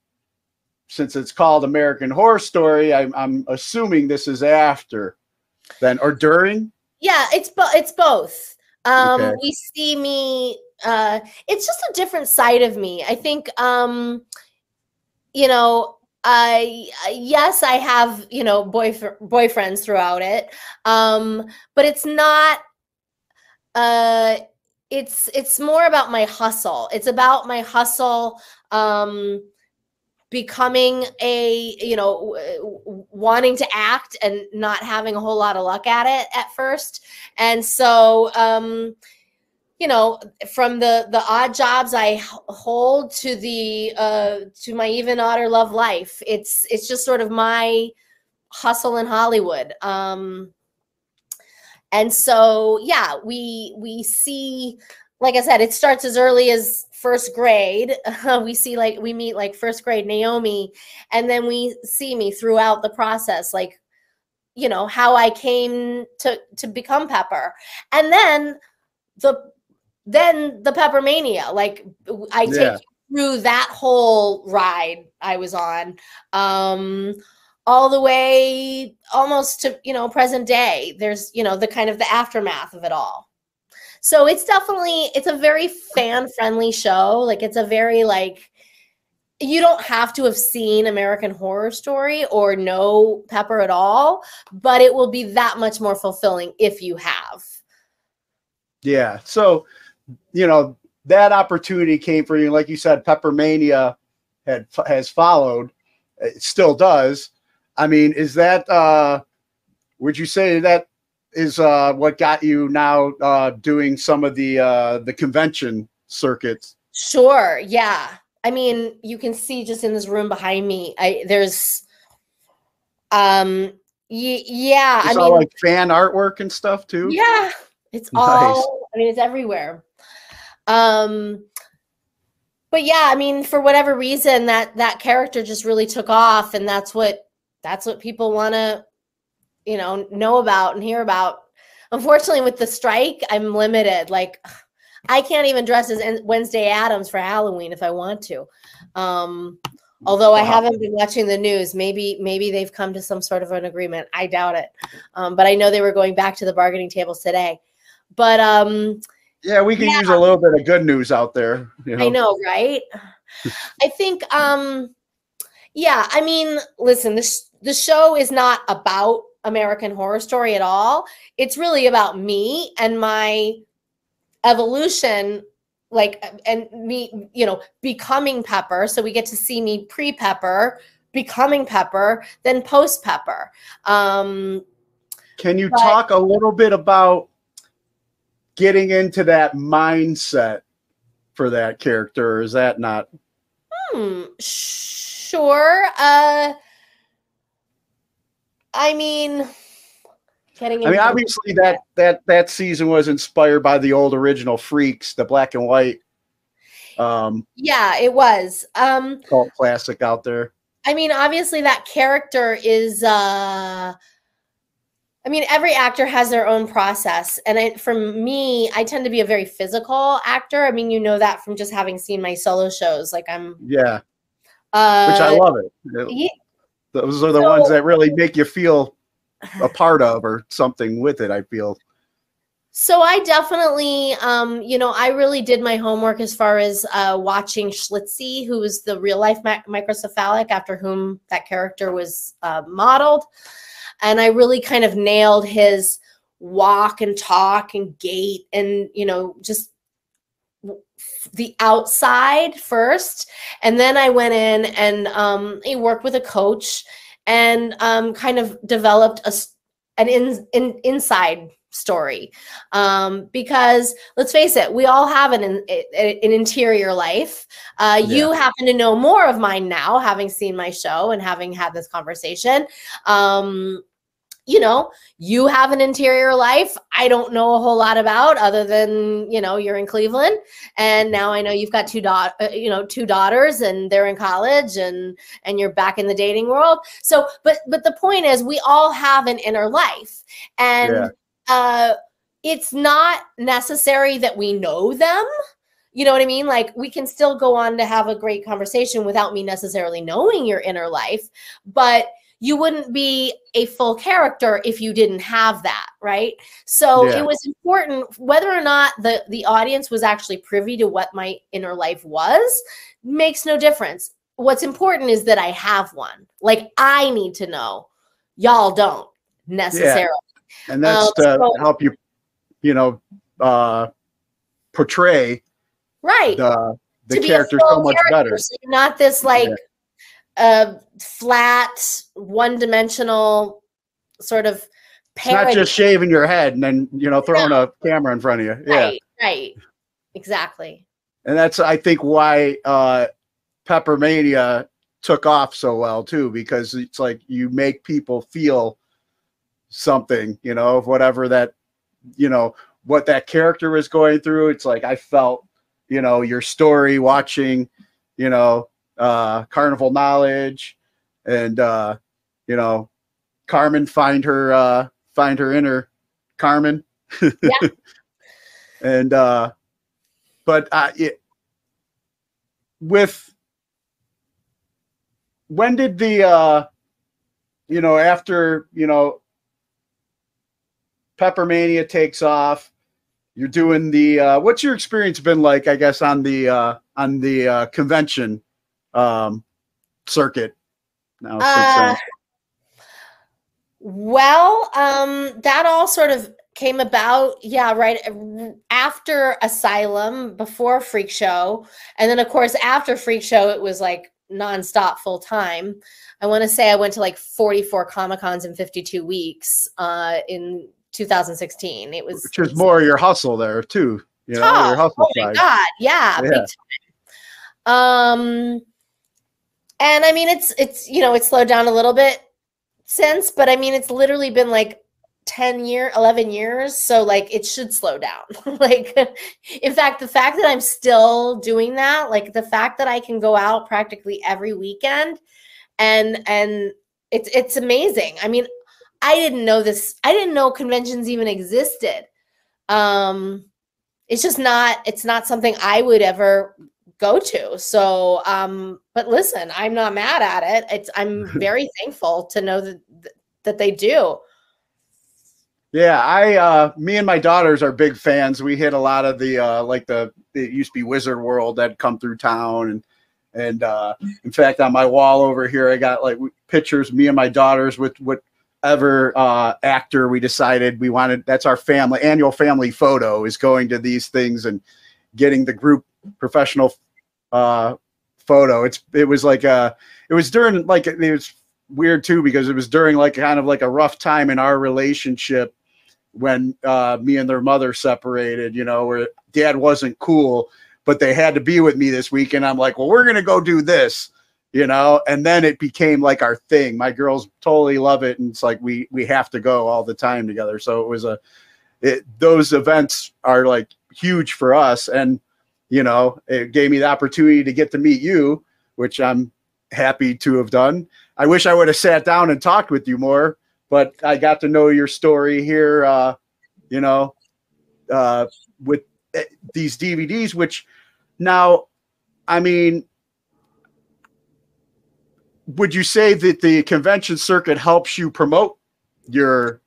since it's called American Whore Story, I'm I'm assuming this is after, then or during. Yeah, it's bo- it's both. Um, Okay. We see me. Uh, it's just a different side of me. I think. Um, you know, I yes, I have you know boyfriend boyfriends throughout it, um, but it's not. Uh, it's it's more about my hustle. It's about my hustle. Um, becoming a you know w- wanting to act and not having a whole lot of luck at it at first. And so um you know from the the odd jobs i hold to the uh to my even odder love life it's it's just sort of my hustle in hollywood. Um and so yeah we we see like i said it starts as early as first grade we see like we meet like first grade naomi and then we see me throughout the process like you know how i came to to become pepper. And then the then the pepper mania like i take Yeah. you through that whole ride i was on um all the way almost to you know present day. There's you know the kind of the aftermath of it all so it's definitely it's a very fan friendly show like it's a very like you don't have to have seen american horror story or know pepper at all but it will be that much more fulfilling if you have Yeah. So, you know, that opportunity came for you. Like you said, Peppermania had has followed. It still does. I mean, is that uh would you say that is uh what got you now uh doing some of the uh the convention circuits? Sure. Yeah. I mean, you can see just in this room behind me. I there's um y- yeah, I It's mean like fan artwork and stuff too. yeah, it's Nice. all I mean it's everywhere. Um but yeah, I mean for whatever reason that that character just really took off and that's what that's what people want to you know know about and hear about. Unfortunately with the strike, I'm limited. Like I can't even dress as Wednesday Addams for Halloween if I want to. Um, although I haven't been watching the news, maybe maybe they've come to some sort of an agreement. I doubt it. Um, but I know they were going back to the bargaining tables today. But um, Yeah, we can Yeah. use a little bit of good news out there. You know? I know, right? I think um yeah, I mean, listen, this the show is not about American Horror Story at all. It's really about me and my evolution like and me, you know, becoming Pepper. So we get to see me pre-Pepper, becoming Pepper, then post-Pepper. Um Can you But- talk a little bit about getting into that mindset for that character? Or is that not? Hmm, sure. Uh I mean, Getting I mean, obviously that that that season was inspired by the old original Freaks, the black and white um yeah, it was. Um, cult classic out there. I mean, obviously that character is uh I mean, every actor has their own process. And I, for me, I tend to be a very physical actor. I mean, you know that from just having seen my solo shows. Like I'm Yeah, uh which I love it. ye- Those are the So- ones that really make you feel a part of or something with it. I feel. So I definitely, um, you know, I really did my homework as far as uh, watching Schlitzie, who was the real life mi- microcephalic after whom that character was uh, modeled, and I really kind of nailed his walk and talk and gait and you know just the outside first, and then I went in and um, I worked with a coach and um, kind of developed a an in, in inside story. Um, because let's face it we all have an an, an interior life. Uh, you happen to know more of mine now having seen my show and having had this conversation. Um, you know you have an interior life i don't know a whole lot about other than you know you're in cleveland. And now i know you've got two da- uh, you know two daughters and they're in college and and you're back in the dating world. So but but the point is we all have an inner life. And Yeah. uh it's not necessary that we know them. You know what i mean? Like we can still go on to have a great conversation without me necessarily knowing your inner life. But you wouldn't be a full character if you didn't have that right? So Yeah. it was important whether or not the the audience was actually privy to what my inner life was makes no difference. What's important is that i have one. Like i need to know. Y'all don't necessarily. And that's Um, to so- help you you know uh portray right. the the to be a character so much character, better so not this like uh flat one-dimensional sort of it's not just shaving your head and then you know throwing a camera in front of you. Yeah. Right right. Exactly. And that's i think why uh peppermania took off so well too because it's like you make people feel something you know whatever that you know what that character was going through. It's like i felt you know your story watching you know uh carnival knowledge and uh you know carmen find her uh find her inner carmen Yeah. and uh but uh it, with when did the uh you know after you know peppermania takes off you're doing the uh what's your experience been like i guess on the uh on the uh convention um circuit. Now Uh, well um that all sort of came about yeah right uh, after asylum before freak show. And then of course after freak show it was like nonstop full time i want to say i went to like 44 comic cons in 52 weeks uh in 2016 it was which is more your hustle there too you know tough. your hustle oh my side. God yeah, Yeah. um and i mean it's it's you know it's slowed down a little bit since but i mean it's literally been like 10 year 11 years so like it should slow down. Like in fact the fact that i'm still doing that like the fact that i can go out practically every weekend and and it's it's amazing. I mean i didn't know this i didn't know conventions even existed. Um it's just not it's not something i would ever go to. So um but listen i'm not mad at it. It's i'm very thankful to know that that they do. Yeah, I uh me and my daughters are big fans. We hit a lot of the uh like the it used to be Wizard World that come through town and and uh in fact on my wall over here I got like pictures me and my daughters with whatever uh actor we decided we wanted. That's our family annual family photo is going to these things and getting the group professional uh photo. It's it was like uh it was during like it was weird too because it was during like kind of like a rough time in our relationship when uh, me and their mother separated, you know, where dad wasn't cool, but they had to be with me this week. And I'm like, well, we're to go do this. you know, and then it became like our thing. My girls totally love it, and it's like we we have to go all the time together. So it was a it, those events are like huge for us, and you know, it gave me the opportunity to get to meet you, which I'm happy to have done. I wish I would have sat down and talked with you more, but I got to know your story here. Uh, you know, uh, with eh, these DVDs, which now, I mean, would you say that the convention circuit helps you promote your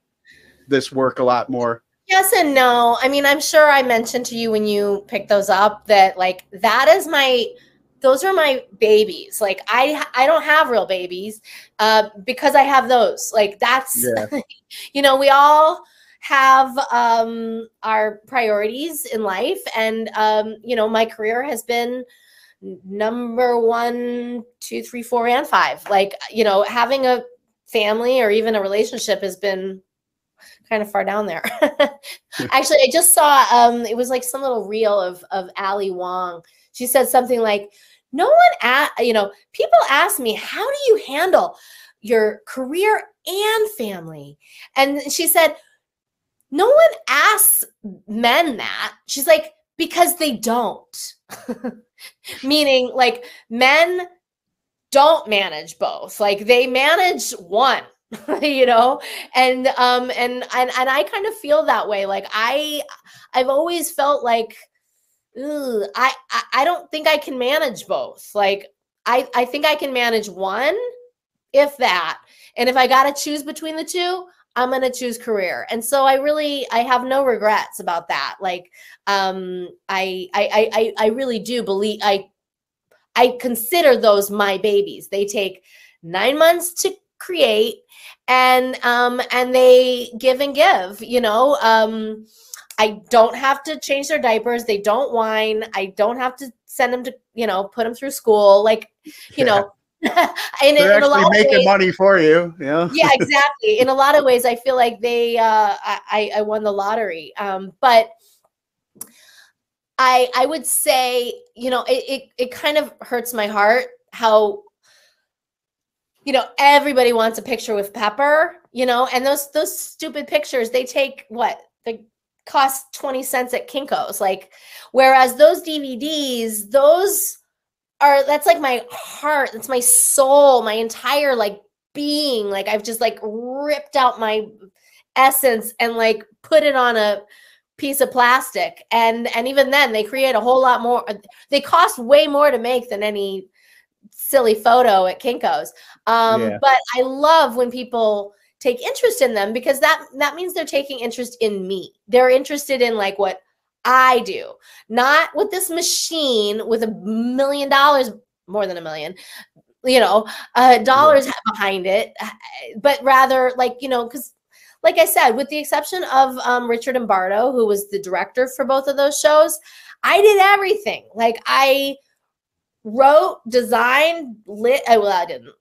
this work a lot more? Yes and no. I mean, I'm sure I mentioned to you when you picked those up that like that is my those are my babies. Like I I don't have real babies uh because I have those. Like that's Yeah. you know, we all have um our priorities in life and um you know, my career has been number one, two, three, four, and five. Like, you know, having a family or even a relationship has been kind of far down there. Actually, I just saw um it was like some little reel of of Ali Wong. She said something like, "No one at you know, people ask me, how do you handle your career and family?" And she said, "No one asks men that." She's like, "Because they don't." Meaning like men don't manage both. Like they manage one you know? And um and and and i kind of feel that way like i i've always felt like "Ugh, I, I i don't think i can manage both like i i think i can manage one if that and if i gotta choose between the two i'm gonna choose career. And so i really i have no regrets about that like um i i i I really do believe i i consider those my babies. They take nine months to create and um and they give and give you know um i don't have to change their diapers they don't whine i don't have to send them to you know put them through school like you know in, They're in a lot actually of making ways, money for you. Yeah. yeah exactly in a lot of ways i feel like they uh i i won the lottery um but i i would say you know it it, it kind of hurts my heart how you know everybody wants a picture with pepper you know and those those stupid pictures they take what? They cost 20 cents at kinko's like whereas those dvds those are that's like my heart that's my soul my entire like being like i've just like ripped out my essence and like put it on a piece of plastic. And and even then they create a whole lot more they cost way more to make than any silly photo at kinko's. Um Yeah. but i love when people take interest in them because that that means they're taking interest in me. They're interested in like what i do not with this machine with a million dollars more than a million you know uh dollars behind it but rather like you know because like i said with the exception of um, richard Imbardo, who was the director for both of those shows i did everything. Like i wrote designed lit I, well i didn't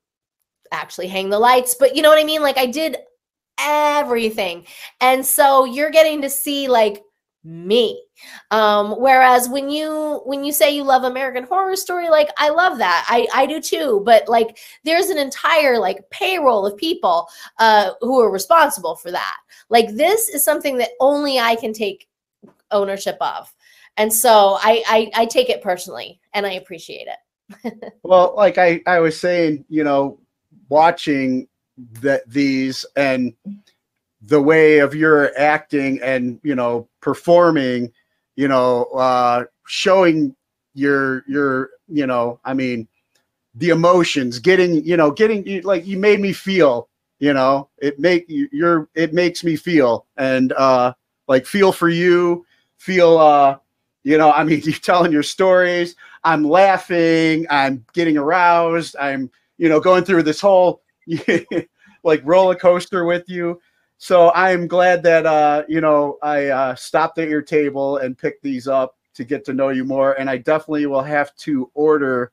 actually hang the lights but you know what i mean? Like i did everything. And so you're getting to see like me. Um whereas when you when you say you love american horror story like i love that. I i do too. But like there's an entire like payroll of people uh who are responsible for that. Like this is something that only i can take ownership of and so i i, I take it personally and i appreciate it. Well, like I, I was saying, you know, watching that these and the way of your acting and you know performing, you know, uh, showing your your you know, I mean, the emotions, getting you know, getting like you made me feel, you know, it make you you're it makes me feel. And uh like feel for you, feel uh you know, I mean, you're telling your stories. I'm laughing. I'm getting aroused. I'm, you know, going through this whole like roller coaster with you. So I'm glad that uh, you know I uh, stopped at your table and picked these up to get to know you more. And I definitely will have to order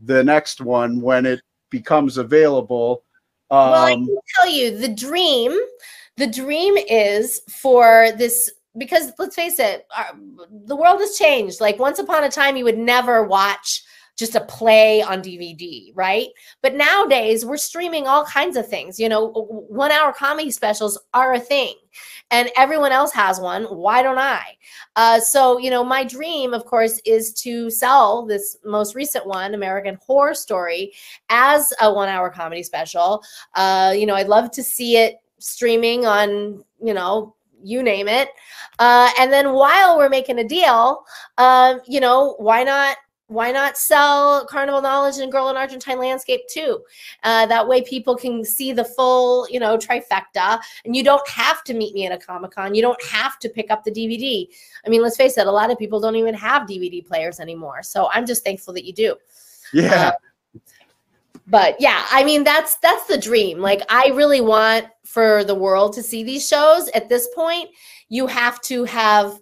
the next one when it becomes available. Um, well, I can tell you the dream. The dream is for this because let's face it, our, the world has changed. Like once upon a time, you would never watch just a play on DVD, right? But nowadays we're streaming all kinds of things. You know, one hour comedy specials are a thing and everyone else has one. Why don't I? Uh, so, you know, my dream, of course, is to sell this most recent one, American Whore Story, as a one hour comedy special. Uh, you know, I'd love to see it streaming on, you know, you name it. Uh, and then while we're making a deal, um, you know, why not why not sell carnival knowledge and girl in argentine landscape too? Uh, that way people can see the full you know trifecta. And you don't have to meet me at a comic-con. You don't have to pick up the dvd i mean let's face it a lot of people don't even have dvd players anymore. So i'm just thankful that you do. Yeah. Uh, but yeah i mean that's that's the dream like i really want for the world to see these shows at this point you have to have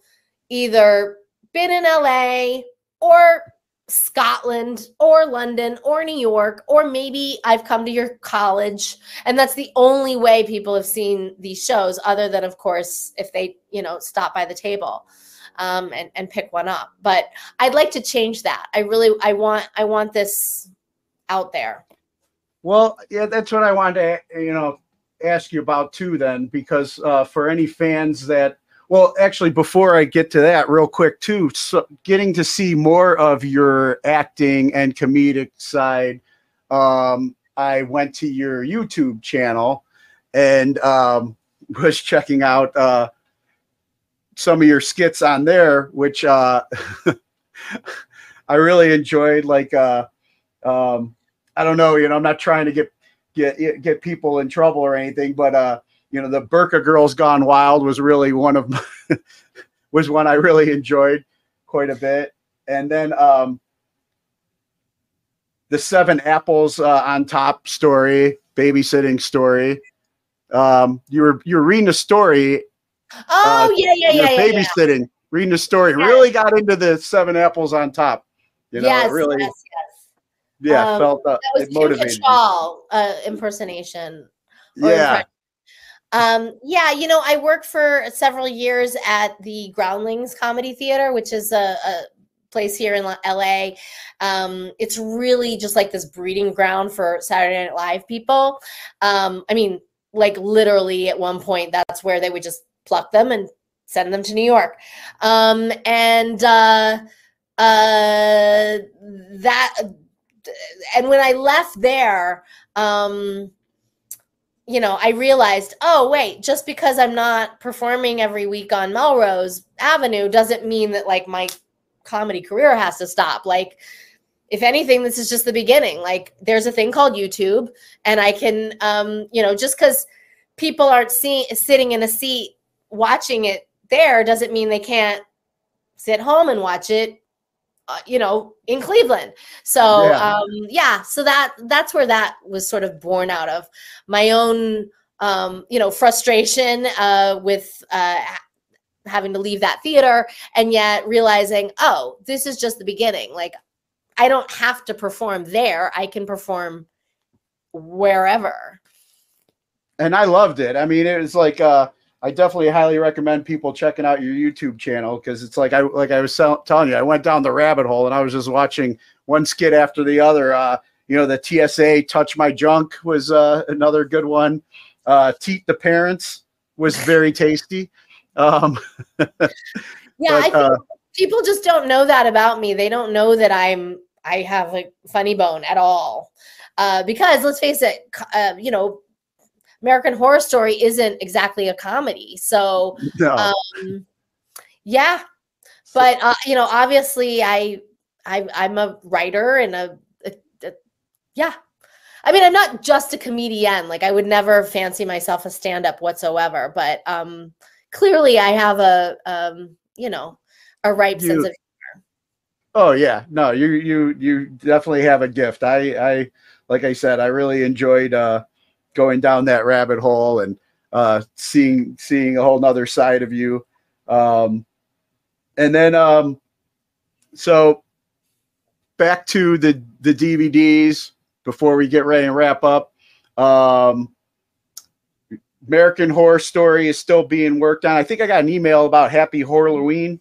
either been in la or Scotland or London or New York, or maybe I've come to your college. And that's the only way people have seen these shows, other than, of course, if they, you know, stop by the table um, and, and pick one up. But I'd like to change that. I really, I want, I want this out there. Well, yeah, that's what I wanted to, you know, ask you about too. Then, because uh, for any fans that, well, actually, before I get to that, real quick too, so getting to see more of your acting and comedic side, um, I went to your YouTube channel and um, was checking out uh, some of your skits on there, which uh, I really enjoyed. Like, uh, um, I don't know, you know, I'm not trying to get get get people in trouble or anything, but uh, you know, the Burka Girls Gone Wild was really one of my was one I really enjoyed quite a bit, and then um, the Seven Apples uh, on Top story, babysitting story. Um, you were you were reading a story. Oh uh, yeah, yeah, yeah, yeah, yeah. babysitting, reading a story. Yes. Really got into the Seven Apples on Top. You know, yes, really, yes, yes. Yeah, Um, felt uh, That was it motivated. Uh, impersonation. Yeah. Um, yeah, you know, I worked for several years at the Groundlings Comedy Theater, which is a, a place here in LA. Um, it's really just like this breeding ground for Saturday Night Live people. Um, I mean, like literally at one point, that's where they would just pluck them and send them to New York. Um, and uh, uh, that, and when I left there, um, you know, I realized, oh, wait, just because I'm not performing every week on Melrose Avenue doesn't mean that like my comedy career has to stop. Like, if anything, this is just the beginning. Like, there's a thing called YouTube, and I can, um, you know, just because people aren't seeing sitting in a seat watching it there doesn't mean they can't sit home and watch it uh, you know in cleveland. So Yeah. um yeah so that that's where that was sort of born out of. My own um you know frustration uh with uh having to leave that theater and yet realizing oh this is just the beginning. Like i don't have to perform there. I can perform wherever. And I loved it. I mean, it was like uh, I definitely highly recommend people checking out your YouTube channel because it's like I like I was tell- telling you, I went down the rabbit hole and I was just watching one skit after the other. Uh, you know, the TSA "Touch My Junk" was uh, another good one. Uh, "Teat the Parents" was very tasty. Um, yeah But, i think uh, people just don't know that about me they don't know that i'm i have a funny bone at all uh, because let's face it uh, you know american horror story isn't exactly a comedy so no, um, yeah but uh, you know obviously I, I i'm a writer and a, a, a yeah i mean i'm not just a comedian like i would never fancy myself a stand-up whatsoever but um clearly i have a um you know a ripe sense of humor. Oh yeah, no, you you you definitely have a gift. I I like I said, I really enjoyed uh, going down that rabbit hole and uh, seeing seeing a whole nother side of you. Um, and then um, so back to the the DVDs before we get ready and wrap up. Um, American Whore Story is still being worked on. I think I got an email about Happy Halloween.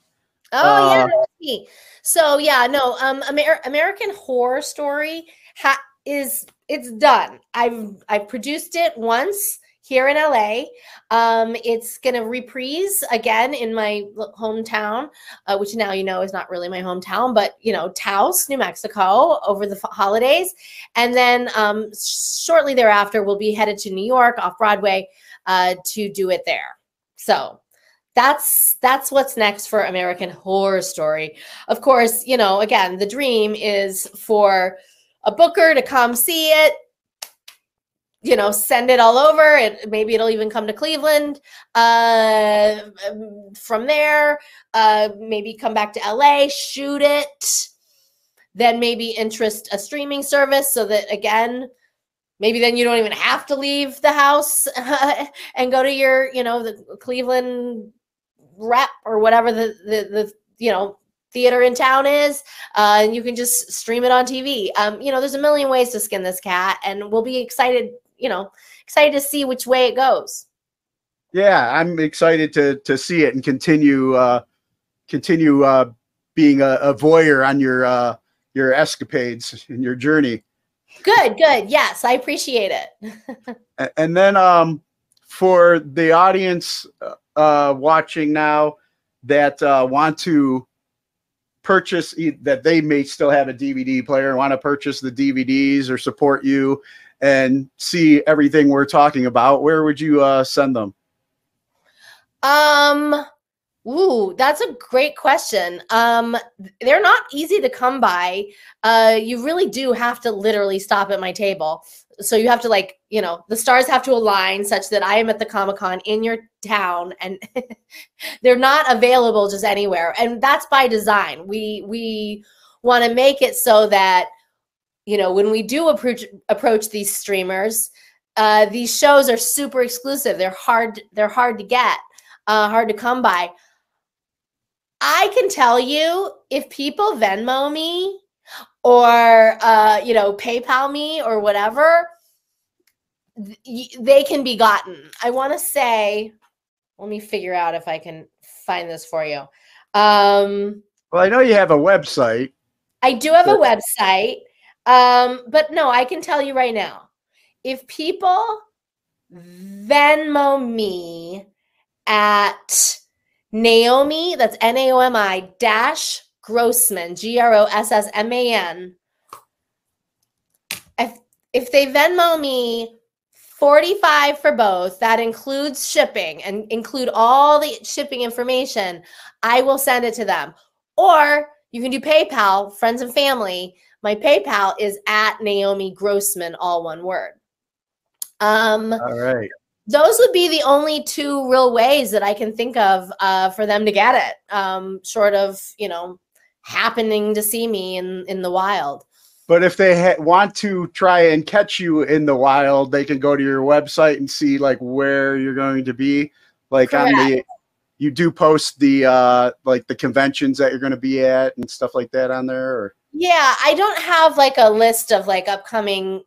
oh yeah uh, me. So yeah, no, um, Amer- American Whore Story ha- is it's done. I've I've produced it once here in LA. Um, it's gonna reprise again in my hometown, uh, which now you know is not really my hometown, but you know Taos, New Mexico, over the holidays, and then um, shortly thereafter we'll be headed to New York off Broadway uh, to do it there. So that's that's what's next for American Whore Story. Of course, you know, again, the dream is for a booker to come see it, you know, send it all over, and maybe it'll even come to Cleveland. Uh, um, from there, uh, maybe come back to LA, shoot it, then maybe interest a streaming service so that again maybe then you don't even have to leave the house and go to your you know the cleveland rep or whatever the the, the you know theater in town is uh, and you can just stream it on tv um, you know there's a million ways to skin this cat and we'll be excited you know excited to see which way it goes. Yeah, I'm excited to to see it and continue uh, continue uh, being a, a voyeur on your uh, your escapades and your journey. good good. Yes i appreciate it. And then um, for the audience uh, watching now that uh, want to purchase that they may still have a DVD player and want to purchase the DVDs or support you and see everything we're talking about, where would you uh, send them? Um, ooh, that's a great question. Um, they're not easy to come by. Uh, you really do have to literally stop at my table. So you have to like, you know, the stars have to align such that I am at the Comic Con in your town, and they're not available just anywhere. And that's by design. We we want to make it so that you know when we do approach approach these streamers, uh, these shows are super exclusive. They're hard. They're hard to get uh, hard to come by. I can tell you if people Venmo me or uh, you know PayPal me or whatever, they can be gotten. I want to say, let me figure out if I can find this for you. Um, Well, I know you have a website. I do have a website, um, but no, I can tell you right now. If people Venmo me at Naomi, that's N A O M I dash Grossman, G R O S S M A N. If if they Venmo me 45 for both, that includes shipping and include all the shipping information, I will send it to them. Or you can do PayPal, friends and family. My PayPal is at Naomi Grossman, all one word. Um, All right. those would be the only two real ways that I can think of uh, for them to get it, um, short of you know happening to see me in in the wild. But if they ha- want to try and catch you in the wild, they can go to your website and see like where you're going to be. Like on the, you do post the uh like the conventions that you're going to be at and stuff like that on there. Or Yeah, I don't have like a list of like upcoming,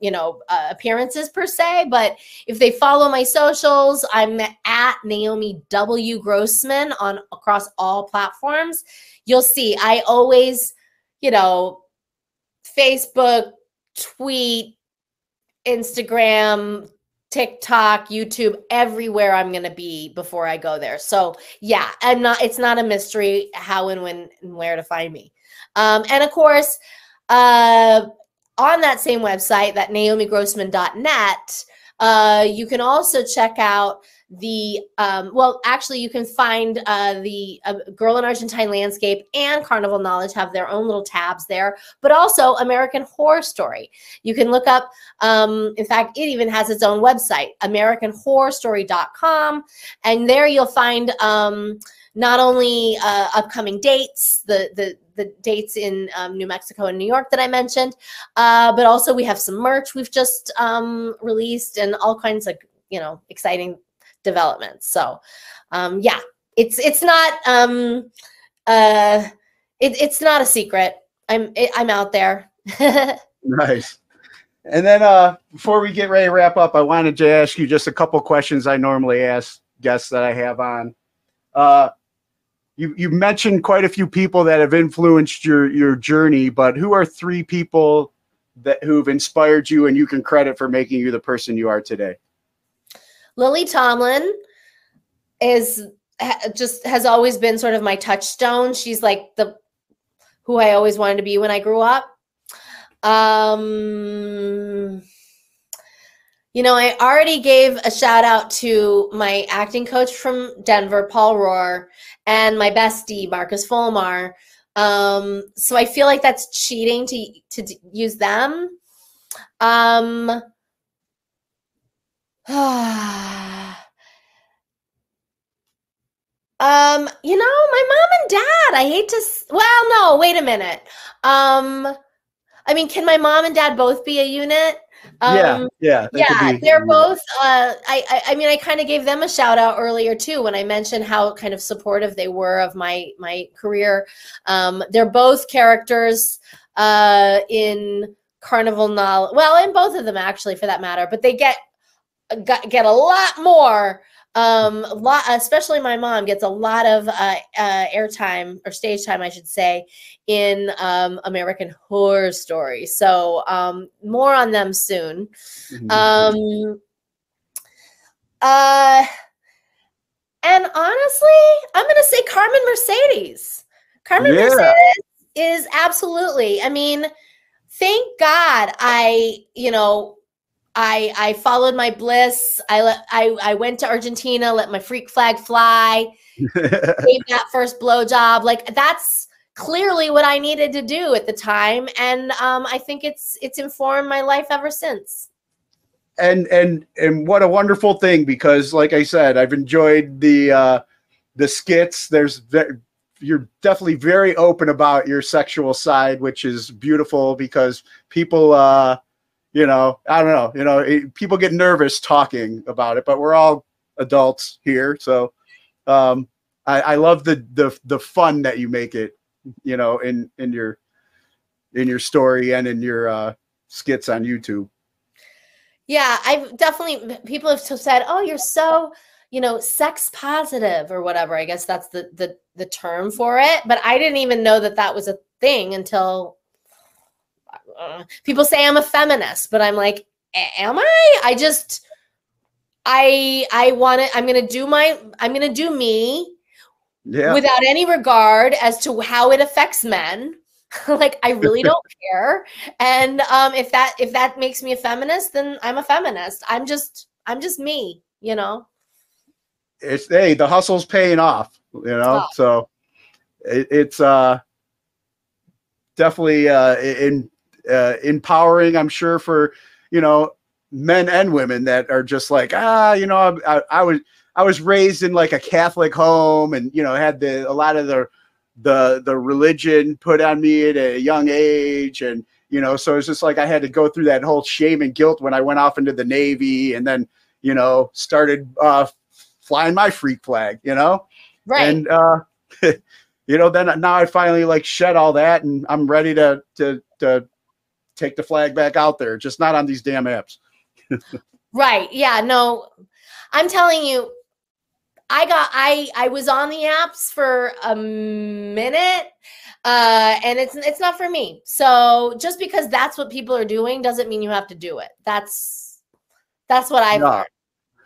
you know, uh, appearances per se, but if they follow my socials, I'm at Naomi W Grossman on across all platforms. You'll see I always, you know, Facebook, tweet, Instagram, TikTok, YouTube, everywhere I'm going to be before I go there. So, yeah, I'm not it's not a mystery how and when and where to find me. Um, and of course, uh, on that same website, that naomigrossman.net, uh, you can also check out the, um, well, actually, you can find uh, the uh, Girl in Argentine Landscape and Carnival Knowledge have their own little tabs there, but also American Whore Story. You can look up, um, in fact, it even has its own website, AmericanWhoreStory.com, and there you'll find. Um, not only uh, upcoming dates, the the the dates in um, New Mexico and New York that I mentioned, uh, but also we have some merch we've just um, released and all kinds of you know exciting developments. So um, yeah, it's it's not um, uh, it, it's not a secret. I'm it, I'm out there. nice. And then uh before we get ready to wrap up, I wanted to ask you just a couple questions I normally ask guests that I have on. Uh you you mentioned quite a few people that have influenced your your journey, but who are three people that who've inspired you and you can credit for making you the person you are today? Lily Tomlin is just has always been sort of my touchstone. She's like the who I always wanted to be when I grew up. Um you know, I already gave a shout out to my acting coach from Denver, Paul Rohr, and my bestie, Marcus Folmar. Um, so I feel like that's cheating to to use them. Um, um, you know, my mom and dad. I hate to. Well, no, wait a minute. Um, I mean, can my mom and dad both be a unit? Um, yeah, yeah, yeah, they're both. Uh, I, I, I mean, I kind of gave them a shout out earlier too when I mentioned how kind of supportive they were of my my career. Um, they're both characters uh, in Carnival Knowledge. Well, in both of them actually, for that matter. But they get get a lot more. Um, a lot, especially my mom gets a lot of uh, uh, airtime or stage time, I should say, in um, American Whore Story. So um, more on them soon. Mhm. Um, uh, and honestly, I'm going to say Carmen Mercedes. Carmen Yeah. Mercedes is absolutely. I mean, thank God I, you know, I I followed my bliss. I let I I went to Argentina, let my freak flag fly, gave that first blowjob. Like that's clearly what I needed to do at the time, and um, I think it's it's informed my life ever since. and and and what a wonderful thing because like i said i've enjoyed the uh the skits there's you're definitely very open about your sexual side which is beautiful because people uh you know i don't know you know it, people get nervous talking about it but we're all adults here so um i i love the the the fun that you make it you know in in your in your story and in your uh skits on youtube Yeah, I've definitely people have said, "Oh, you're so, you know, sex positive or whatever." I guess that's the the the term for it, but I didn't even know that that was a thing until uh, people say I'm a feminist, but I'm like, am I? I just I I want to I'm going to do my I'm going to do me yeah. without any regard as to how it affects men. Like i really don't care. And um if that if that makes me a feminist then i'm a feminist. I'm just i'm just me you know? It's hey the hustle's paying off you know? Oh. so it, it's uh definitely uh in uh empowering i'm sure for you know men and women that are just like ah you know I, I, I was i was raised in like a catholic home and you know had the a lot of the the the religion put on me at a young age. And you know so it's just like i had to go through that whole shame and guilt when i went off into the navy and then you know started uh flying my freak flag you know? Right. And uh you know then now i finally like shed all that and i'm ready to to to take the flag back out there just not on these damn apps. Right yeah no i'm telling you i got i i was on the apps for a minute uh and it's it's not for me. So just because that's what people are doing doesn't mean you have to do it. That's that's what i've No. learned.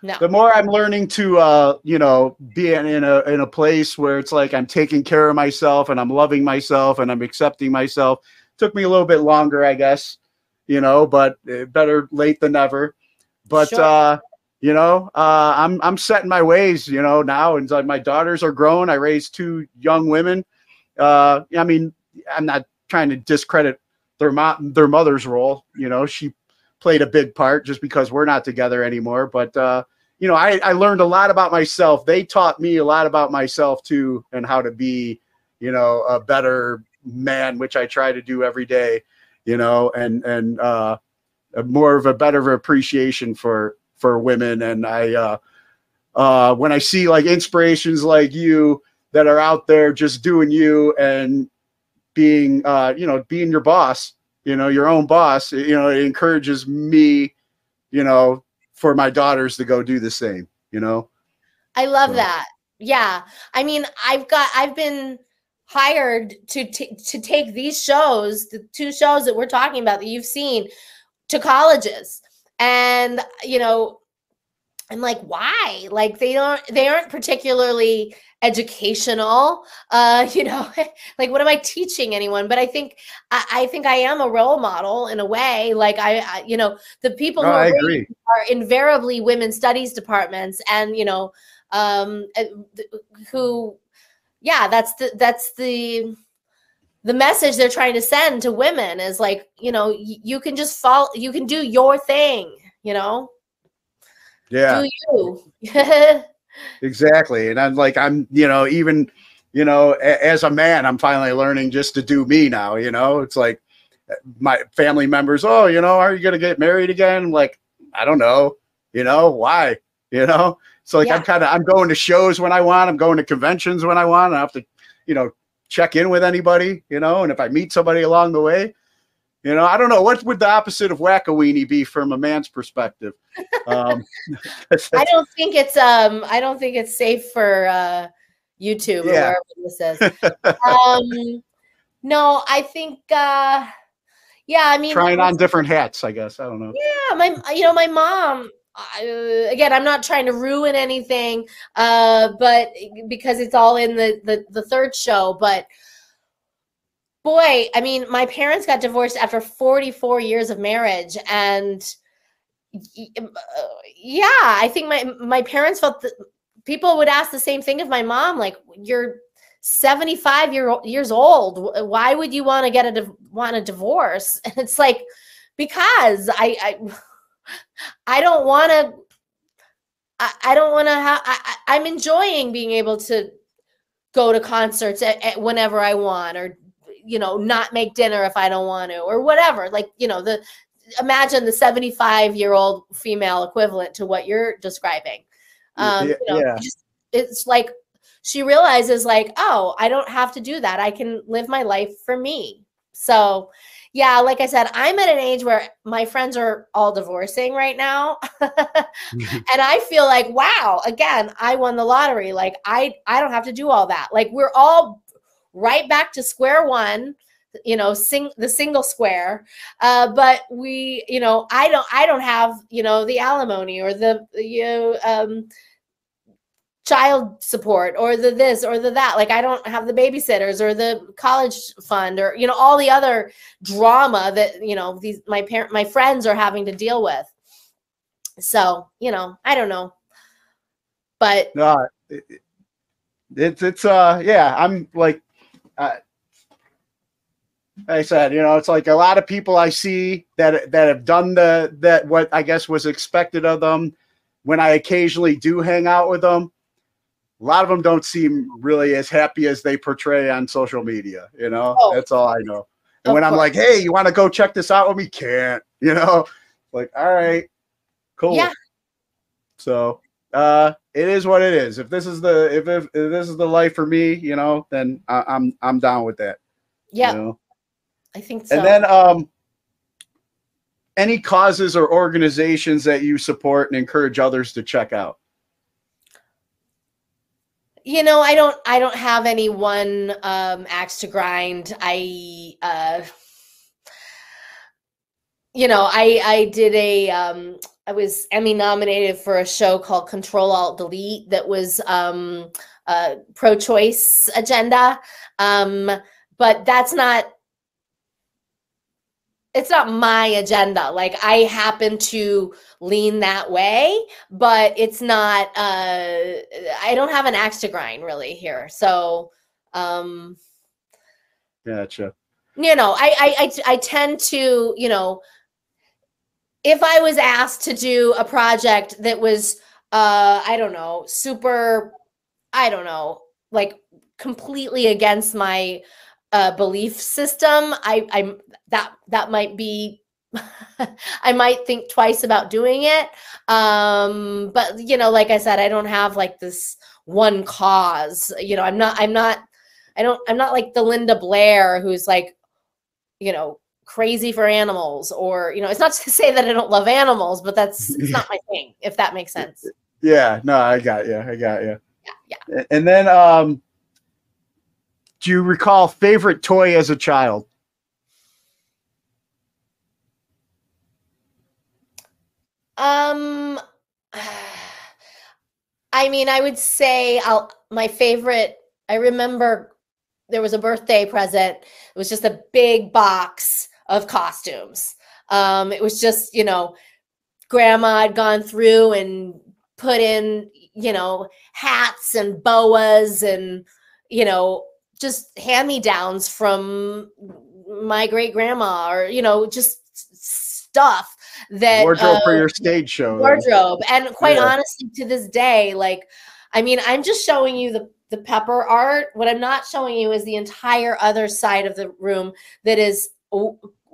No. The more i'm learning to uh you know be in, in a in a place where it's like i'm taking care of myself and i'm loving myself and i'm accepting myself took me a little bit longer i guess you know but uh, better late than never. But Sure. uh you know uh i'm i'm setting my ways you know now and like my daughters are grown. I raised two young women. Uh i mean i'm not trying to discredit their mom their mother's role you know she played a big part just because we're not together anymore. But uh you know I, I learned a lot about myself. They taught me a lot about myself too and how to be you know a better man which i try to do every day you know and and uh more of a better appreciation for for women. And i uh uh when i see like inspirations like you that are out there just doing you and being uh you know being your boss you know your own boss you know it encourages me you know for my daughters to go do the same you know? I love So- that. yeah. I mean i've got i've been hired to t- to take these shows the two shows that we're talking about that you've seen to colleges. And you know i'm like why? Like they don't they aren't particularly educational uh you know like what am i teaching anyone? But i think i, I think i am a role model in a way. Like i, I you know the people No, who are, I raised agree. are invariably women's studies departments and you know um uh, who yeah that's the that's the the message they're trying to send to women is like you know y- you can just fall you can do your thing you know Yeah. do you Exactly. And I'm like, I'm, you know, even, you know, a- as a man, I'm finally learning just to do me now. You know, it's like my family members, oh, you know, are you going to get married again? I'm like, I don't know. You know, why? You know, so like I'm kind of, I'm going to shows when I want, I'm going to conventions when I want. I have to, you know, check in with anybody, you know, and if I meet somebody along the way, you know, I don't know what would the opposite of whack-a-weenie be from a man's perspective. Um, i don't think it's um i don't think it's safe for uh youtube or Yeah. wherever this is um no i think uh yeah i mean trying on different hats, I guess. I don't know. yeah my you know my mom uh, again i'm not trying to ruin anything uh but because it's all in the the, the third show but boy i mean my parents got divorced after 44 years of marriage and uh, yeah i think my my parents felt that people would ask the same thing of my mom like you're 75 year, years old. Why would you want to get a want a divorce? And it's like because i i I don't want to. I, I don't want to have. I, I'm enjoying being able to go to concerts at, at whenever I want, or you know, not make dinner if I don't want to, or whatever. Like you know, the imagine the 75 year old female equivalent to what you're describing. Um, Yeah, you know, yeah. just, it's like she realizes, like, oh, I don't have to do that. I can live my life for me. So yeah, like I said, I'm at an age where my friends are all divorcing right now. and I feel like, wow, again, I won the lottery. Like I I don't have to do all that. Like we're all right back to square one, you know, sing the single square. Uh, but we, you know, I don't I don't have, you know, the alimony or the you know, um child support or the this or the that like i don't have the babysitters or the college fund or you know all the other drama that you know these my parent my friends are having to deal with so you know i don't know but No, it, it- it's it's uh yeah. I'm like, uh, like I said, you know, it's like a lot of people I see that that have done the that what I guess was expected of them. When I occasionally do hang out with them, a lot of them don't seem really as happy as they portray on social media. You know, Oh. that's all I know. And when I'm like, hey, you want to go check this out with me? Can't. You know, like, all right, cool. Yeah. So uh it is what it is if this is the if, if, if this is the life for me you know then I, i'm i'm down with that yeah you know? i think so and then um any causes or organizations that you support and encourage others to check out you know i don't i don't have any one um axe to grind. I uh you know i i did a um i was emmy nominated for a show called control alt delete that was um a pro-choice agenda. Um but that's not it's not my agenda. Like i happen to lean that way but it's not uh i don't have an axe to grind really here. So um gotcha. you know I, I i i tend to you know if i was asked to do a project that was uh i don't know super i don't know like completely against my uh belief system i i'm that that might be I might think twice about doing it. Um, but you know, like I said, I don't have like this one cause. You know, I'm not I'm not I don't I'm not like the Linda Blair who's like, you know, crazy for animals or you know, it's not to say that I don't love animals, but that's it's not my thing, if that makes sense. yeah no i got you i got you Yeah. And then, um, do you recall favorite toy as a child? Um, I mean, I would say I'll my favorite. I remember there was a birthday present. It was just a big box of costumes. Um, it was just you know, grandma had gone through and put in you know hats and boas and you know just hand me downs from my great grandma or you know just stuff that Wardrobe for uh, your stage show. then. wardrobe and quite Yeah. honestly to this day like i mean i'm just showing you the the pepper art what i'm not showing you is the entire other side of the room that is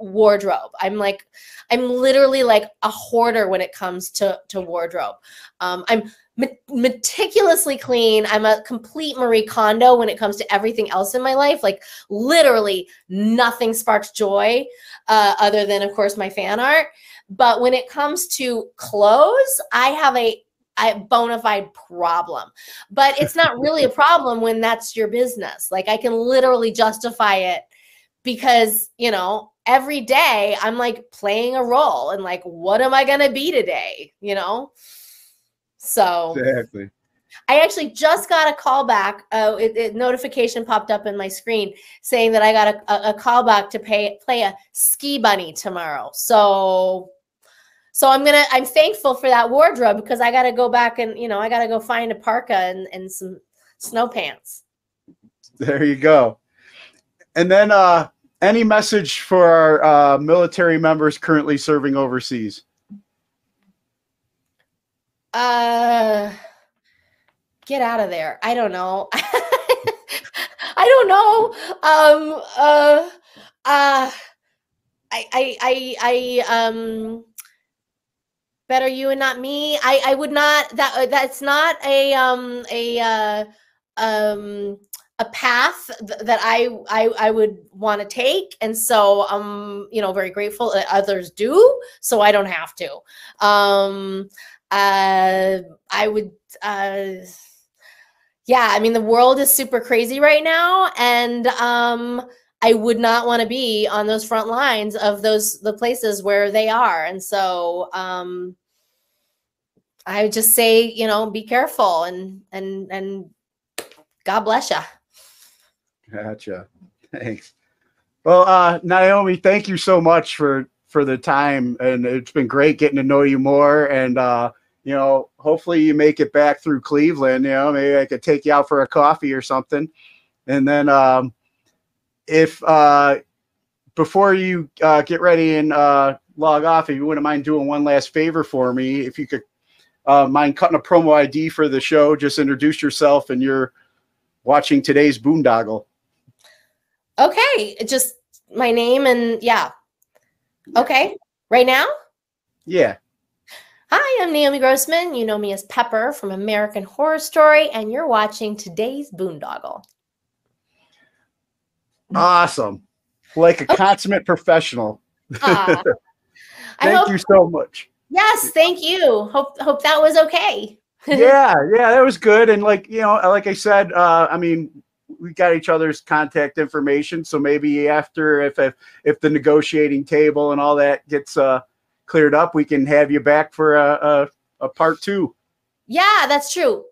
wardrobe. I'm like i'm literally like a hoarder when it comes to to wardrobe. Um i'm meticulously clean. I'm a complete marie kondo when it comes to everything else in my life. Like literally nothing sparks joy uh, other than of course my fan art. But when it comes to clothes, I have a a bona fide problem. But it's not really a problem when that's your business. Like I can literally justify it because, you know, every day I'm like playing a role and like, what am I going to be today? You know? So Exactly. I actually just got a call back. Uh, it, it- notification popped up in my screen saying that I got a, a, a call back to pay play a ski bunny tomorrow. So, so I'm gonna. I'm thankful for that wardrobe because I got to go back and you know I got to go find a parka and, and some snow pants. There you go. And then, uh, any message for our uh, military members currently serving overseas? Uh, get out of there. I don't know. I don't know. Um. Uh. Uh. I. I. I. I. Um. Better you and not me. I. I would not. That. That's not a. Um. A. Uh. Um. A path th- that I. I. I would want to take, and so I'm. You know, very grateful that others do, so I don't have to. Um. Uh. I would. Uh yeah i mean the world is super crazy right now and um i would not want to be on those front lines of those the places where they are and so um i would just say you know be careful and and and god bless you Gotcha. Thanks. Well, uh, Naomi, thank you so much for for the time, and it's been great getting to know you more. And uh, you know, hopefully you make it back through Cleveland. You know, maybe I could take you out for a coffee or something. And then, um, if uh, before you uh, get ready and uh, log off, if you wouldn't mind doing one last favor for me, if you could uh, mind cutting a promo ID for the show, just introduce yourself and you're watching today's boondoggle. Okay just my name and yeah okay right now Yeah. Hi, I'm Naomi Grossman. You know me as Pepper from American Horror Story, and you're watching today's Boondoggle. Awesome. Like a consummate professional. I Thank hope, you so much. yes, thank you. Hope hope that was okay. yeah, yeah, that was good. And like, you know, like I said, uh, I mean, we got each other's contact information. So maybe after if if, if the negotiating table and all that gets uh cleared up, we can have you back for a, a, a part two. Yeah, that's true.